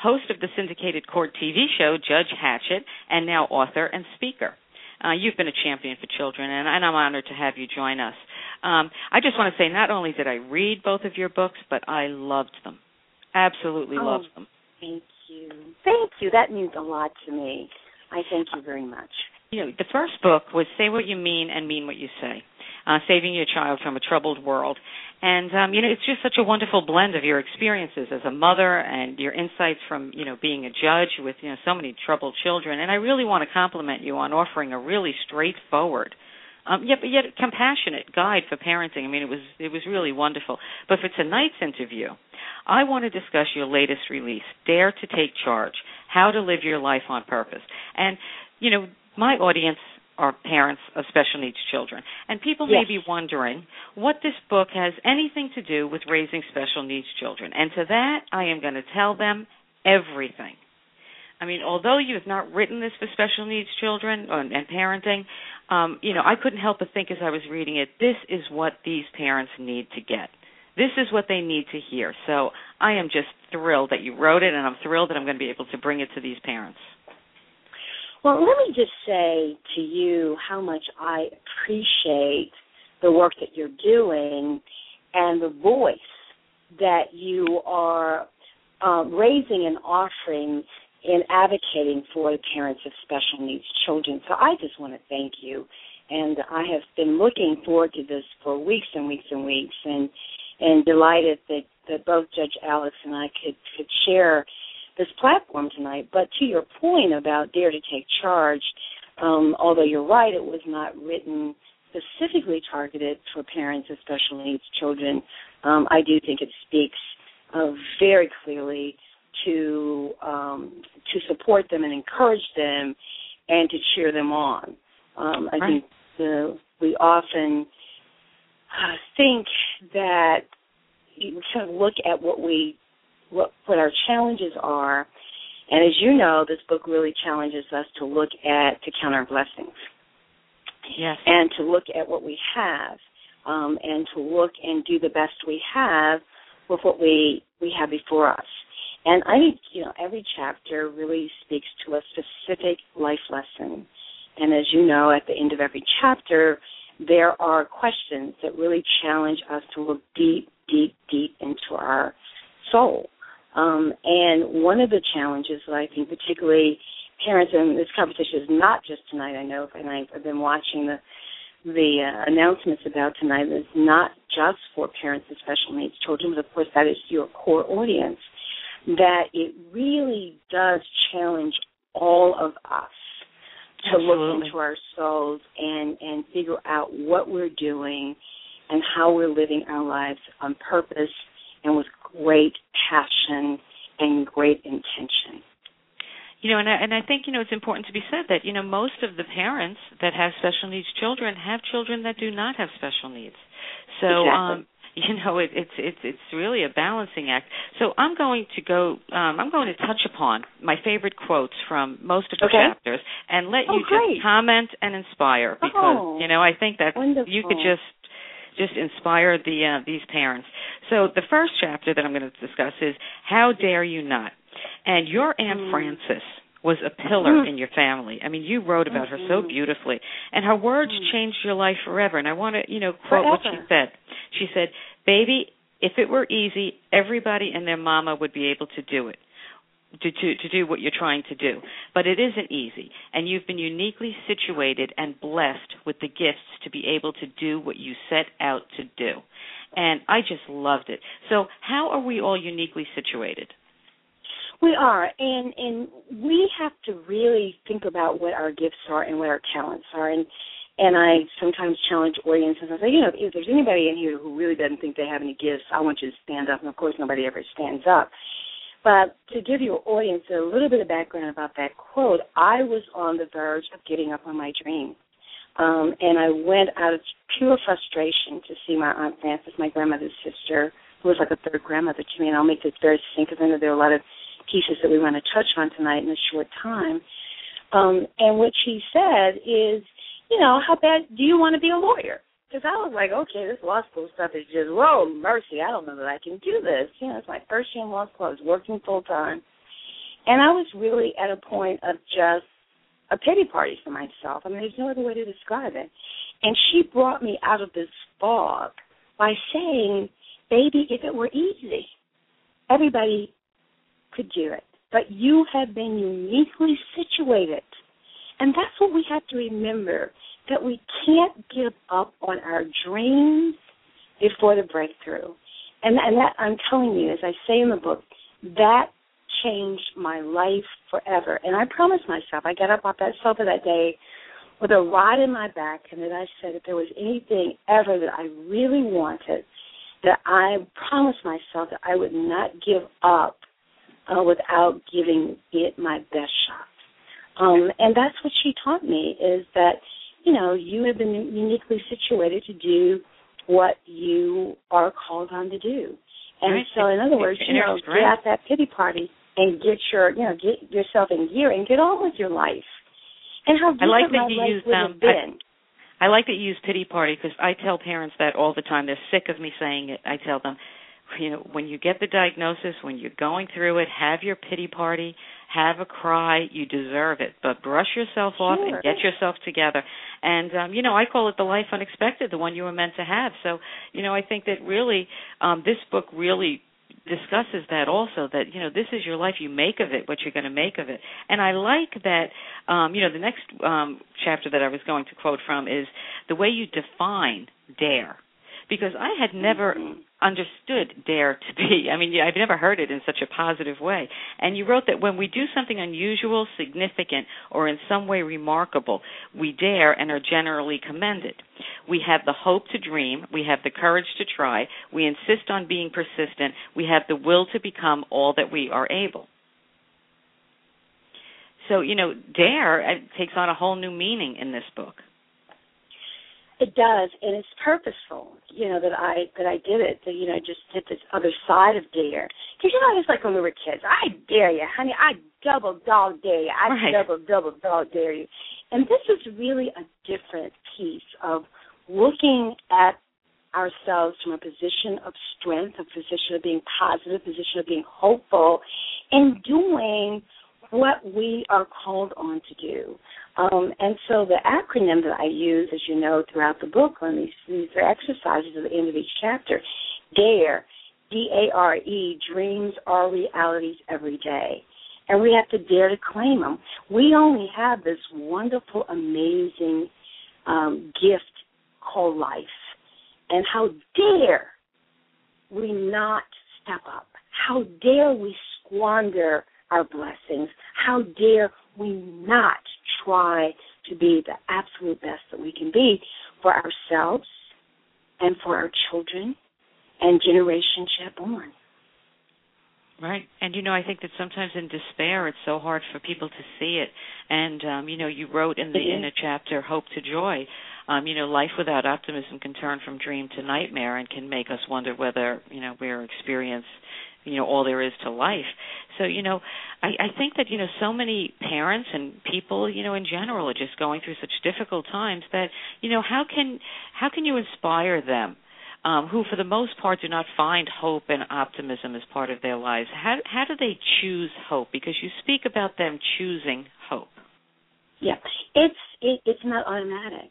host of the syndicated court TV show Judge Hatchett, and now author and speaker. Uh, you've been a champion for children, and, and I'm honored to have you join us. Um, I just want to say, not only did I read both of your books, but I loved them. Absolutely Oh. loved them. Thank you. Thank you. That means a lot to me. I thank you very much. you know, the first book was Say What You Mean and Mean What You Say, uh, Saving Your Child from a Troubled World. And, um, you know, it's just such a wonderful blend of your experiences as a mother and your insights from, you know, being a judge with, you know, so many troubled children. And I really want to compliment you on offering a really straightforward, um, yet, yet compassionate guide for parenting. I mean, it was, it was really wonderful. But for tonight's interview, I want to discuss your latest release, Dare to Take Charge How to Live Your Life on Purpose. And, you know, my audience are parents of special needs children. And people may be wondering what this book has anything to do with raising special needs children. And to that, I am going to tell them everything. I mean, although you have not written this for special needs children and, and parenting, um, you know, I couldn't help but think as I was reading it, this is what these parents need to get. this is what they need to hear. So I am just thrilled that you wrote it, and I'm thrilled that I'm going to be able to bring it to these parents. Well, let me just say to you how much I appreciate the work that you're doing and the voice that you are uh, raising and offering in advocating for the parents of special needs children. So I just want to thank you. And I have been looking forward to this for weeks and weeks and weeks and and delighted that, that both Judge Alex and I could, could share this platform tonight. But to your point about Dare to Take Charge, um, although you're right, it was not written specifically targeted for parents of special needs children. Um, I do think it speaks uh, very clearly to um, to support them and encourage them and to cheer them on. Um, I right. think the, we often uh, think that we kind of look at what we what what our challenges are, and as you know, this book really challenges us to look at to count our blessings. Yes. And to look at what we have, um, and to look and do the best we have with what we we have before us. And I think you know every chapter really speaks to a specific life lesson. And as you know, at the end of every chapter, there are questions that really challenge us to look deep, deep, deep into our soul. Um, and one of the challenges that I think particularly parents, and this conversation is not just tonight, I know, and I've been watching the the uh, announcements about tonight is not just for parents with special needs children, but of course that is your core audience. That it really does challenge all of us to Absolutely. look into our souls and and figure out what we're doing and how we're living our lives on purpose and with great passion and great intention you know and I, and I think you know it's important to be said that you know most of the parents that have special needs children have children that do not have special needs so exactly. um you know it, it's it's it's really a balancing act so i'm going to go um i'm going to touch upon my favorite quotes from most of the okay. chapters and let oh, you great. just comment and inspire because oh, you know i think that wonderful. you could just just inspire the uh, these parents so the first chapter that i'm going to discuss is how dare you not and your Aunt mm. Frances was a pillar mm. in your family. I mean, you wrote about mm-hmm. her so beautifully, and her words mm. changed your life forever. And I want to, you know, quote forever. what she said. She said, "Baby, if it were easy, everybody and their mama would be able to do it." To, to to do what you're trying to do, but it isn't easy, and you've been uniquely situated and blessed with the gifts to be able to do what you set out to do, and I just loved it. So, how are we all uniquely situated? We are, and and we have to really think about what our gifts are and what our talents are, and and I sometimes challenge audiences. I say, you know, if there's anybody in here who really doesn't think they have any gifts, I want you to stand up. And of course, nobody ever stands up. But to give your audience a little bit of background about that quote, I was on the verge of getting up on my dream. Um, and I went out of pure frustration to see my Aunt Frances, my grandmother's sister, who was like a third grandmother to me. And I'll make this very succinct because I know there are a lot of pieces that we want to touch on tonight in a short time. Um, and what she said is, you know, how bad do you want to be a lawyer? Because I was like, okay, this law school stuff is just, whoa, mercy, I don't know that I can do this. You know, it's my first year in law school. I was working full time. And I was really at a point of just a pity party for myself. I mean, there's no other way to describe it. And she brought me out of this fog by saying, baby, if it were easy, everybody could do it. But you have been uniquely situated. And that's what we have to remember that we can't give up on our dreams before the breakthrough. And, and that I'm telling you, as I say in the book, that changed my life forever. And I promised myself, I got up off that sofa that day with a rod in my back, and that I said, if there was anything ever that I really wanted, that I promised myself that I would not give up uh, without giving it my best shot. Um, and that's what she taught me is that, you know, you have been uniquely situated to do what you are called on to do. And right. so, in other words, you know, get out that pity party and get your, you know, get yourself in gear and get on with your life. And how I like that you used um, been. I like that you use pity party because I tell parents that all the time. They're sick of me saying it. I tell them, you know, when you get the diagnosis, when you're going through it, have your pity party, have a cry. You deserve it, but brush yourself off Sure. and get yourself together. And um, you know, I call it the life unexpected, the one you were meant to have. So, you know, I think that really um, this book really discusses that also that you know this is your life you make of it what you're going to make of it and i like that um you know the next um chapter that i was going to quote from is the way you define dare because i had never Mhm. understood dare to be. I mean i've never heard it in such a positive way. And you wrote that when we do something unusual significant or in some way remarkable we dare and are generally commended. We have the hope to dream. We have the courage to try. We insist on being persistent. We have the will to become all that we are able. So you know dare uh, takes on a whole new meaning in this book It does, and it's purposeful. You know that I that I did it. That you know just did this other side of dare. Because you know it's like when we were kids. I dare you, honey. I double dog dare you. I Right. double double dog dare you. And this is really a different piece of looking at ourselves from a position of strength, a position of being positive, a position of being hopeful, and doing what we are called on to do. Um, and so the acronym that I use, as you know, throughout the book on these these are exercises at the end of each chapter. DARE, D A R E, dreams are realities every day. And we have to dare to claim them. We only have this wonderful, amazing um, gift called life. And how dare we not step up? How dare we squander our blessings? How dare we not try to be the absolute best that we can be for ourselves and for our children and generationship on? Right. And you know, I think that sometimes in despair it's so hard for people to see it. And um, you know, you wrote in the Mhm. in a chapter Hope to Joy, um, you know, life without optimism can turn from dream to nightmare and can make us wonder whether, you know, we're experience you know all there is to life so you know i i think that you know so many parents and people you know in general are just going through such difficult times that you know how can how can you inspire them um, who, for the most part, do not find hope and optimism as part of their lives. How how do they choose hope? Because you speak about them choosing hope. Yeah, it's it, it's not automatic.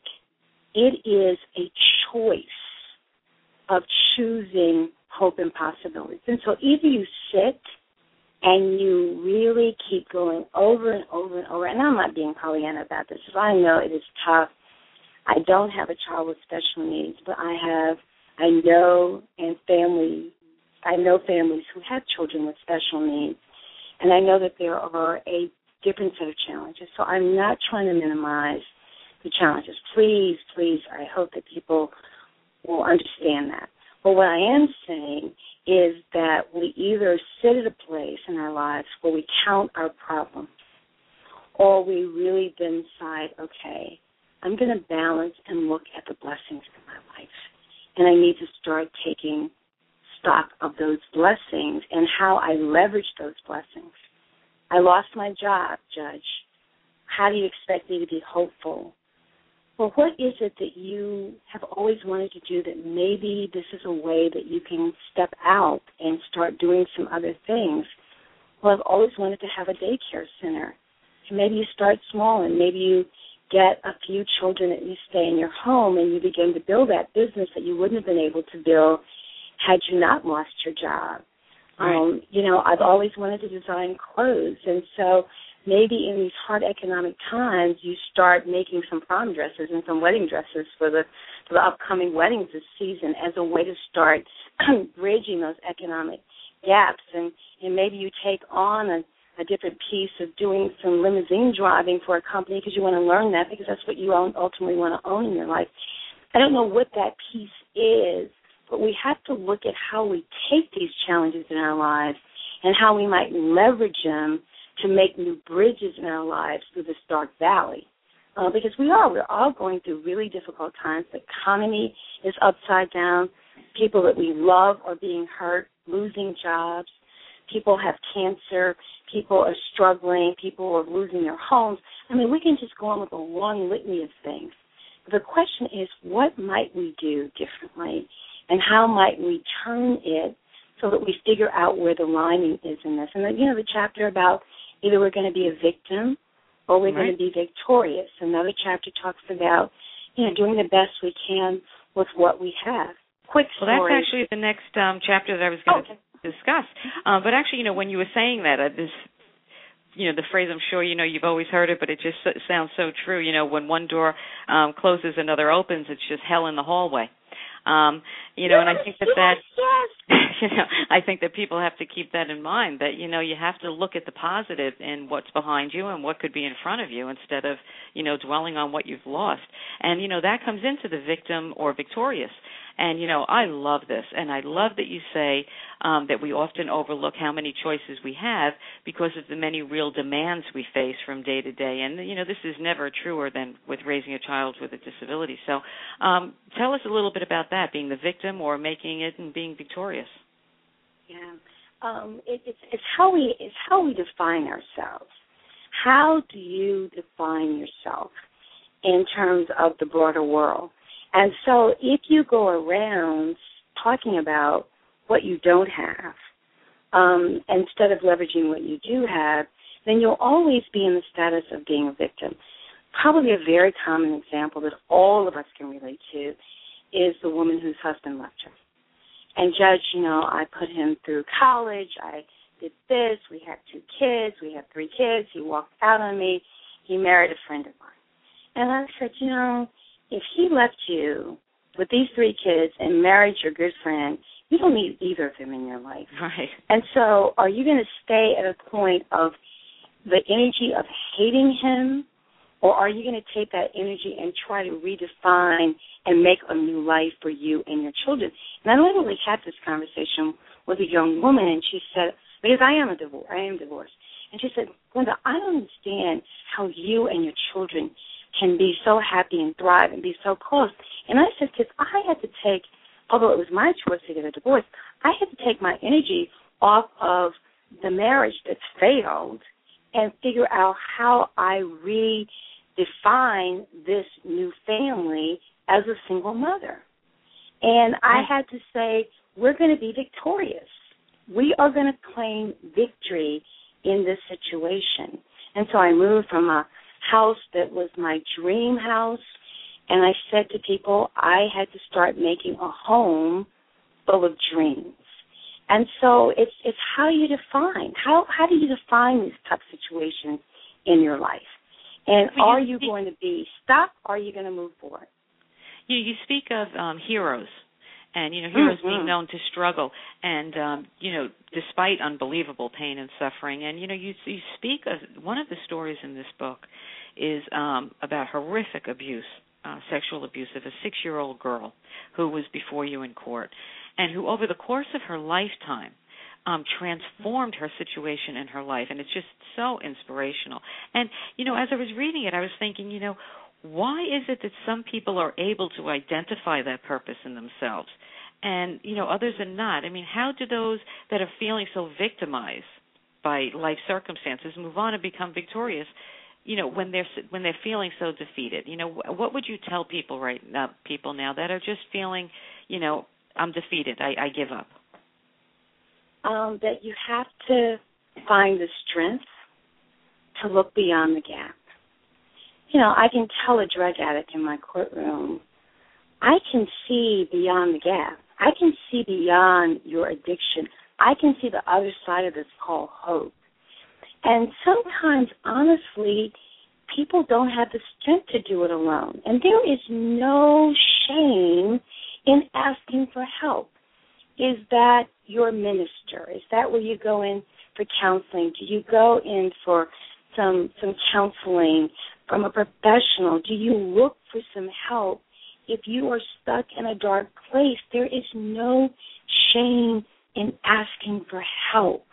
It is a choice of choosing hope and possibilities. And so either you sit and you really keep going over and over and over. And I'm not being Pollyanna about this. I know it is tough. I don't have a child with special needs, but I have I know and family I know families who have children with special needs and I know that there are a different set of challenges. So I'm not trying to minimize the challenges. Please, please, I hope that people will understand that. But what I am saying is that we either sit at a place in our lives where we count our problems or we really then decide, okay, I'm going to balance and look at the blessings in my life. And I need to start taking stock of those blessings and how I leverage those blessings. I lost my job, Judge. How do you expect me to be hopeful? Well, what is it that you have always wanted to do that maybe this is a way that you can step out and start doing some other things? Well, I've always wanted to have a daycare center. Maybe you start small and maybe you get a few children that you stay in your home and you begin to build that business that you wouldn't have been able to build had you not lost your job. Right. Um, you know, I've always wanted to design clothes and so maybe in these hard economic times you start making some prom dresses and some wedding dresses for the for the upcoming weddings this season as a way to start bridging those economic gaps and and maybe you take on a a different piece of doing some limousine driving for a company because you want to learn that because that's what you ultimately want to own in your life. I don't know what that piece is, but we have to look at how we take these challenges in our lives and how we might leverage them to make new bridges in our lives through this dark valley. Uh, because we are, we're all going through really difficult times. The economy is upside down. People that we love are being hurt, losing jobs. People have cancer. People are struggling. People are losing their homes. I mean, we can just go on with a long litany of things. the question is, what might we do differently, and how might we turn it so that we figure out where the lining is in this? And you know, the chapter about either we're going to be a victim or we're right. going to be victorious. Another chapter talks about, you know, doing the best we can with what we have. Quick story. Well, that's actually the next um, chapter that I was going to oh, discuss. Um, but actually, you know, when you were saying that, uh, this you know the phrase i'm sure you know you've always heard it but it just sounds so true you know when one door um closes another opens it's just hell in the hallway um, you know, yes, and I think that yes, that yes. you know, I think that people have to keep that in mind that you know you have to look at the positive in what's behind you and what could be in front of you instead of you know dwelling on what you've lost. And you know that comes into the victim or victorious. And you know, I love this, and I love that you say um, that we often overlook how many choices we have because of the many real demands we face from day to day. And you know, this is never truer than with raising a child with a disability. So, um, tell us a little bit about that: being the victim or making it and being victorious. Yeah, um, it, it's it's how we it's how we define ourselves. How do you define yourself in terms of the broader world? And so if you go around talking about what you don't have, um, instead of leveraging what you do have, then you'll always be in the status of being a victim. Probably a very common example that all of us can relate to is the woman whose husband left her. And judge, you know, I put him through college, I did this, we had two kids, we had three kids, he walked out on me, he married a friend of mine. And I said, you know, if he left you with these three kids and married your good friend, you don't need either of them in your life. Right. And so, are you going to stay at a point of the energy of hating him, or are you going to take that energy and try to redefine and make a new life for you and your children? And I literally had this conversation with a young woman, and she said, because I am a divorce, I am divorced, and she said, Glenda, I don't understand how you and your children can be so happy and thrive and be so close. And I said, because I had to take, although it was my choice to get a divorce, I had to take my energy off of the marriage that's failed and figure out how I redefine this new family as a single mother. And I had to say, we're going to be victorious. We are going to claim victory in this situation. And so I moved from a house that was my dream house. And I said to people, I had to start making a home full of dreams. And so it's it's how you define how how do you define these tough situations in your life, and well, are you, going to be stuck? Or are you going to move forward? You you speak of um, heroes and you know heroes mm-hmm. being known to struggle. And um you know despite unbelievable pain and suffering and you know you you speak of one of the stories in this book is um about horrific abuse uh sexual abuse of a 6-year-old girl who was before you in court and who over the course of her lifetime um transformed her situation in her life. And it's just so inspirational. And you know as i was reading it i was thinking you know why is it that some people are able to identify that purpose in themselves and you know others are not? I mean how do those that are feeling so victimized by life circumstances move on and become victorious you know when they're when they're feeling so defeated? You know what would you tell people right now people now that are just feeling you know i'm defeated i i give up? Um that you have to find the strength to look beyond the gap you know, I can tell a drug addict in my courtroom, I can see beyond the gap. I can see beyond your addiction. I can see the other side of this called hope. And sometimes, honestly, people don't have the strength to do it alone. And there is no shame in asking for help. Is that your minister? Is that where you go in for counseling? Do you go in for some some counseling from a professional? Do you look for some help? If you are stuck in a dark place, there is no shame in asking for help.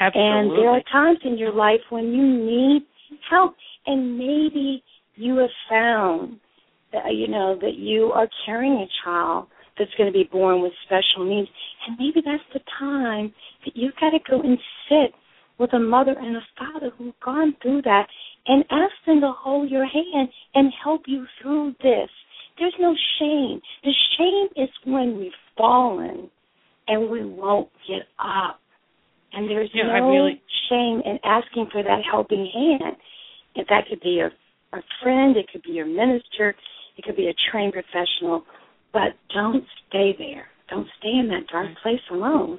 Absolutely. And there are times in your life when you need help, and maybe you have found that you know that you are carrying a child that's going to be born with special needs, and maybe that's the time that you've got to go and sit with a mother and a father who've gone through that and ask them to hold your hand and help you through this. there's no shame. The shame is when we've fallen and we won't get up. And there's Yeah, no really- shame in asking for that helping hand. If that could be a, a friend, it could be your minister, it could be a trained professional, but don't stay there. Don't stay in that dark place alone.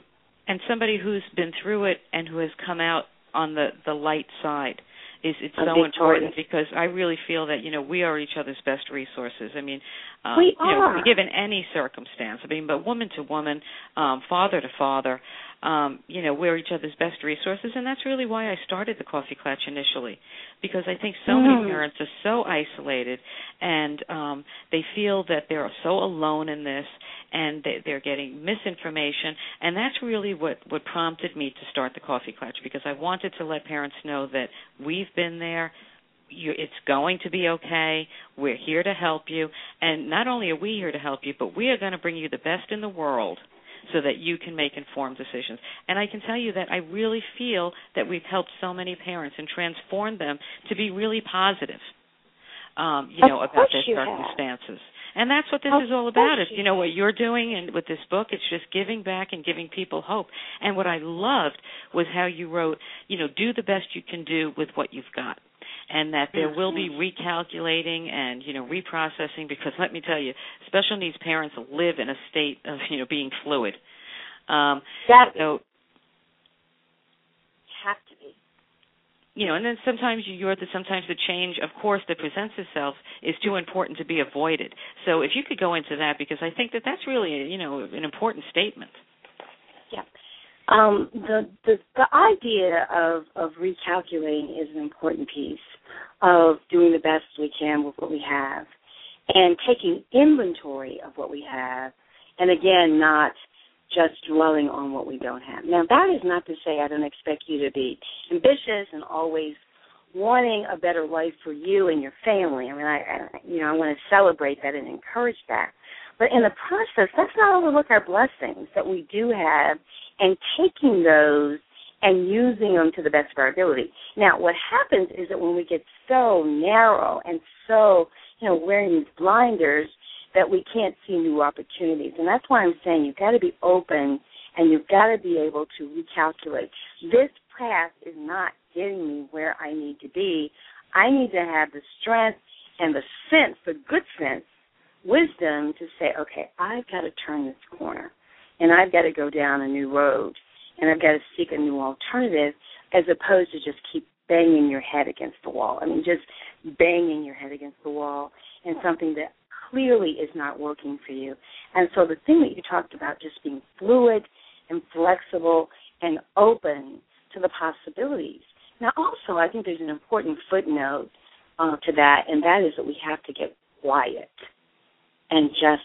And somebody who's been through it and who has come out on the the light side is it's so important because I really feel that you know we are each other's best resources. I mean, um, We you know, are. given any circumstance. I mean, but woman to woman, um, father to father, um, you know, we're each other's best resources, and that's really why I started the Coffee Klatch initially, because I think so many Mm. parents are so isolated and um, they feel that they're so alone in this, and they, they're getting misinformation, and that's really what what prompted me to start the Coffee Klatch because I wanted to let parents know that we've been there. You, it's going to be okay. We're here to help you, and not only are we here to help you, but we are going to bring you the best in the world so that you can make informed decisions. And I can tell you that I really feel that we've helped so many parents and transformed them to be really positive, um, you Of know, about their circumstances. And that's what this Of is all about. you you know what you're doing and with this book, it's just giving back and giving people hope. And what I loved was how you wrote, you know, do the best you can do with what you've got. And that there will be recalculating and you know reprocessing because let me tell you, special needs parents live in a state of you know being fluid. Um, That so have to be. you know, and then sometimes you- you're the sometimes the change, of course, that presents itself is too important to be avoided. So if you could go into that, because I think that that's really you know an important statement. Um, the, the the idea of of recalculating is an important piece of doing the best we can with what we have, and taking inventory of what we have, and again, not just dwelling on what we don't have. Now, that is not to say I don't expect you to be ambitious and always wanting a better life for you and your family. I mean, I, I you know I want to celebrate that and encourage that. But in the process, let's not overlook our blessings that we do have and taking those and using them to the best of our ability. Now, what happens is that when we get so narrow and so, you know, wearing these blinders that we can't see new opportunities. And that's why I'm saying you've got to be open and you've got to be able to recalculate. This path is not getting me where I need to be. I need to have the strength and the sense, the good sense, wisdom to say, okay, I've got to turn this corner and I've got to go down a new road and I've got to seek a new alternative as opposed to just keep banging your head against the wall. I mean, just banging your head against the wall and something that clearly is not working for you. And so the thing that you talked about, just being fluid and flexible and open to the possibilities. Now, also, I think there's an important footnote uh, to that, and that is that we have to get quiet and just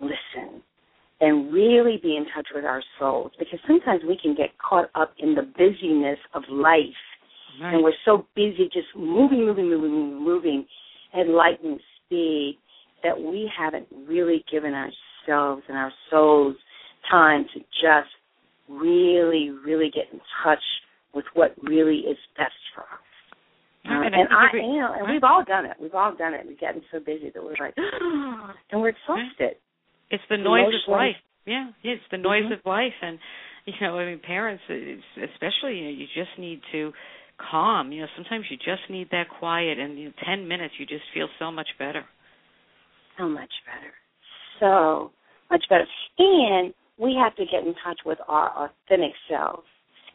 listen and really be in touch with our souls because sometimes we can get caught up in the busyness of life and we're so busy just moving, moving, moving, moving, moving at lightning speed that we haven't really given ourselves and our souls time to just really, really get in touch with what really is best for us. Uh, And and I every- you know, and we've all done it. We've all done it. We've gotten so busy that we're like, and we're exhausted. It's the noise of life. Yeah, yeah, it's the noise Mhm. of life, and you know, I mean, parents, it's, especially, you know, you just need to calm. You know, sometimes you just need that quiet, and know, ten minutes, you just feel so much better. So much better. So much better. And we have to get in touch with our authentic selves.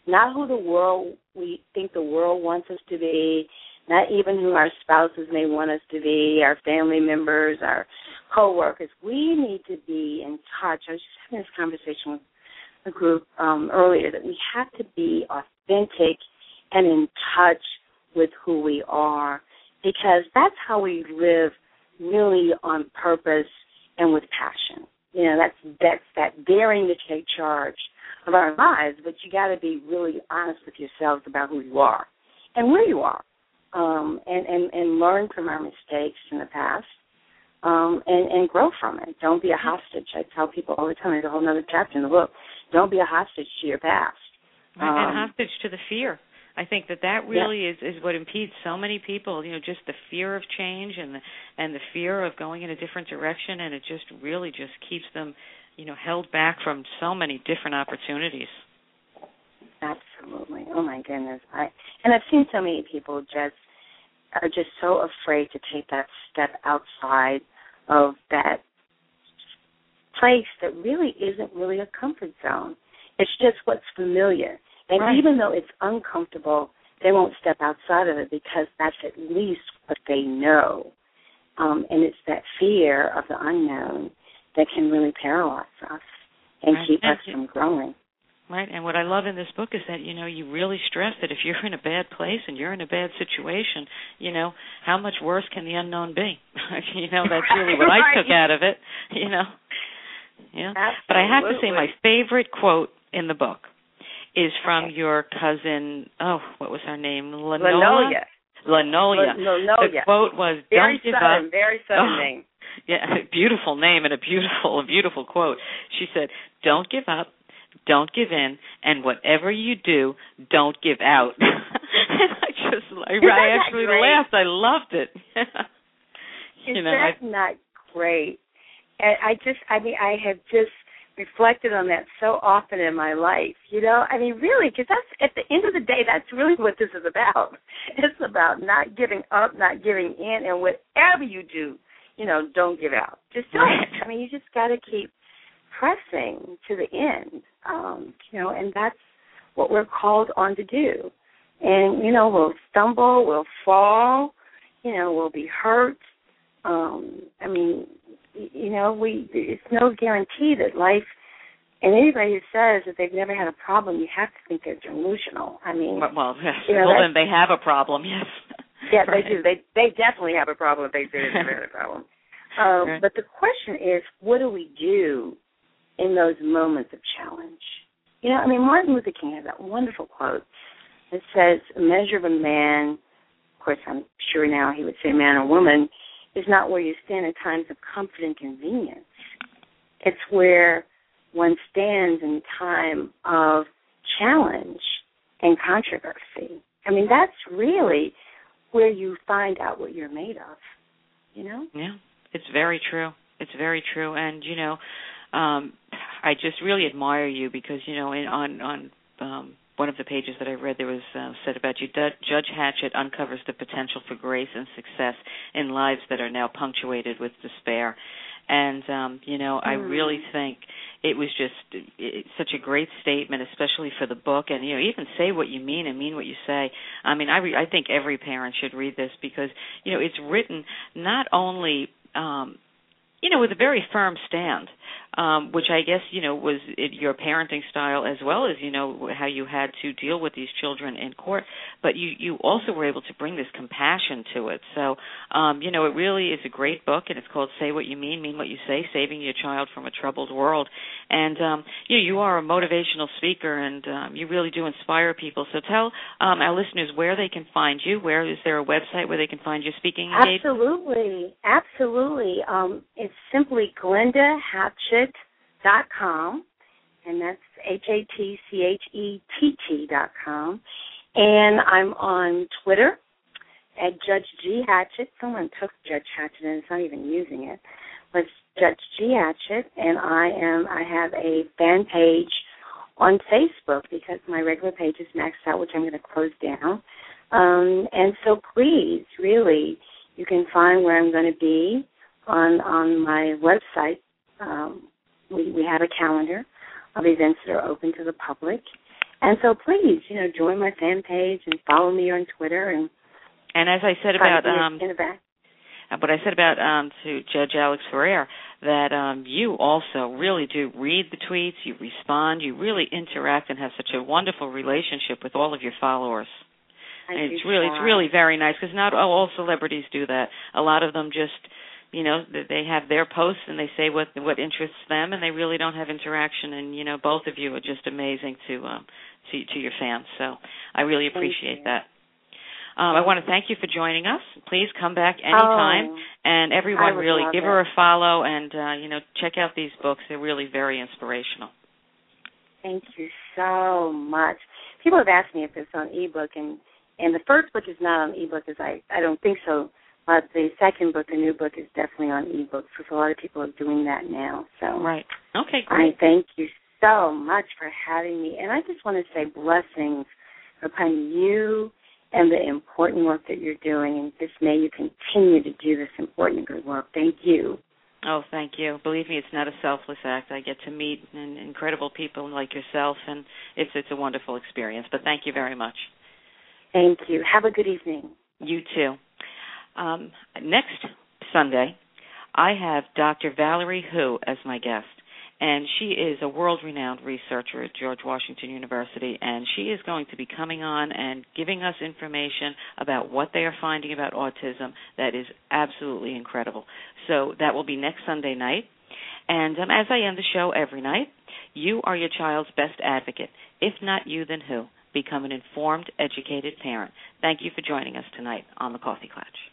Not who the world we think the world wants us to be, not even who our spouses may want us to be, our family members, our coworkers. We need to be in touch. I was just having this conversation with a group um, earlier that we have to be authentic and in touch with who we are because that's how we live really on purpose and with passion. You know, that's that's that daring to take charge of our lives, but you got to be really honest with yourselves about who you are and where you are, um, and and and learn from our mistakes in the past, um, and and grow from it. Don't be a hostage. I tell people all the time. There's a whole other chapter in the book. Don't be a hostage to your past. Um, and hostage to the fear I think that that really is is what impedes so many people. You know, just the fear of change and the and the fear of going in a different direction, and it just really just keeps them, you know, held back from so many different opportunities. Absolutely. Oh my goodness. I and I've seen so many people just are just so afraid to take that step outside of that place that really isn't really a comfort zone. It's just what's familiar. And right. even though it's uncomfortable, they won't step outside of it because that's at least what they know. Um, and it's that fear of the unknown that can really paralyze us and right. keep us from growing. Right, and what I love in this book is that you know you really stress that if you're in a bad place and you're in a bad situation, you know how much worse can the unknown be? you know that's really what I took out of it. You know, yeah. But I have to say, my favorite quote in the book is from okay. your cousin. Oh, what was her name? Lanola. Lanola. Lanola. The quote was, very "Don't give sudden, up." Very sudden oh, name. Yeah, beautiful name and a beautiful, a beautiful quote. She said, "Don't give up." Don't give in, and whatever you do, don't give out. and I just, I, I actually laughed. I loved it. Is you know, that I, not great? And I just, I mean, I have just reflected on that so often in my life. You know, I mean, really, because that's at the end of the day, that's really what this is about. It's about not giving up, not giving in, and whatever you do, you know, don't give out. Just don't. I mean, you just got to keep pressing to the end. Um, you know, and that's what we're called on to do. And you know, we'll stumble, we'll fall, you know, we'll be hurt. Um, I mean, you know, we it's no guarantee that life and anybody who says that they've never had a problem, you have to think they're delusional. I mean, well, yes. you know, well then they have a problem. Yes. Yeah, right. they do. They they definitely have a problem if they say they've never had a problem. Um, right. But the question is, what do we do in those moments of challenge? You know, I mean, Martin Luther King had that wonderful quote that says, "A measure of a man." Of course, I'm sure now he would say man or woman is not where you stand in times of comfort and convenience. It's where one stands in time of challenge and controversy. I mean, that's really where you find out what you're made of. You know? Yeah, it's very true. It's very true, and you know, um, I just really admire you because you know, in, on on um, one of the pages that I read, there was uh, said about you. Judge Hatchett uncovers the potential for grace and success in lives that are now punctuated with despair. And um, you know, I really think it was just it, such a great statement, especially for the book. And you know, even say what you mean and mean what you say. I mean, I re- I think every parent should read this because you know it's written not only um, you know with a very firm stand um, which I guess you know was it, your parenting style as well as you know how you had to deal with these children in court. But you you also were able to bring this compassion to it. So um, you know it really is a great book, and it's called "Say What You Mean, Mean What You Say: Saving Your Child from a Troubled World." And um, you know, you are a motivational speaker, and um, you really do inspire people. So tell um, our listeners where they can find you. Where is there a website where they can find you speaking? Absolutely, absolutely. Um, it's simply Glenda Hatchett dot com, and that's H A T C H E T T dot com. And I'm on Twitter at Judge G Hatchett. Someone took Judge Hatchett and it's not even using it. But it's Judge G Hatchett, and I am. I have a fan page on Facebook because my regular page is maxed out, which I'm going to close down. Um, and so please, really, you can find where I'm going to be on on my website, um, we, we have a calendar of events that are open to the public. And so please, you know, join my fan page and follow me on Twitter and and as I said about um in the back. what I said about um to Judge Alex Ferrer that um you also really do read the tweets, you respond, you really interact and have such a wonderful relationship with all of your followers. Thank and it's really Sean. it's really very nice because not all celebrities do that. A lot of them just you know they have their posts and they say what what interests them and they really don't have interaction and you know both of you are just amazing to um to to your fans so i really appreciate that um, I want to thank you for joining us. Please come back anytime, Oh, and everyone really give her a follow and uh, you know check out these books. They're really very inspirational. Thank you so much. people have asked me if it's on ebook, and and the first book is not on ebook, as I I don't think so. But the second book, the new book, is definitely on ebook. So a lot of people are doing that now. So right, okay, great. I thank you so much for having me, and I just want to say blessings upon you and the important work that you're doing. And just may you continue to do this important good work. Thank you. Oh, thank you. Believe me, it's not a selfless act. I get to meet incredible people like yourself, and it's it's a wonderful experience. But thank you very much. Thank you. Have a good evening. You too. Um, next Sunday, I have Dr. Valerie Hu as my guest and she is a world renowned researcher at George Washington University and she is going to be coming on and giving us information about what they are finding about autism that is absolutely incredible. So that will be next Sunday night. And um, as I end the show every night, you are your child's best advocate. If not you, then who? Become an informed, educated parent. Thank you for joining us tonight on the Coffee Klatch.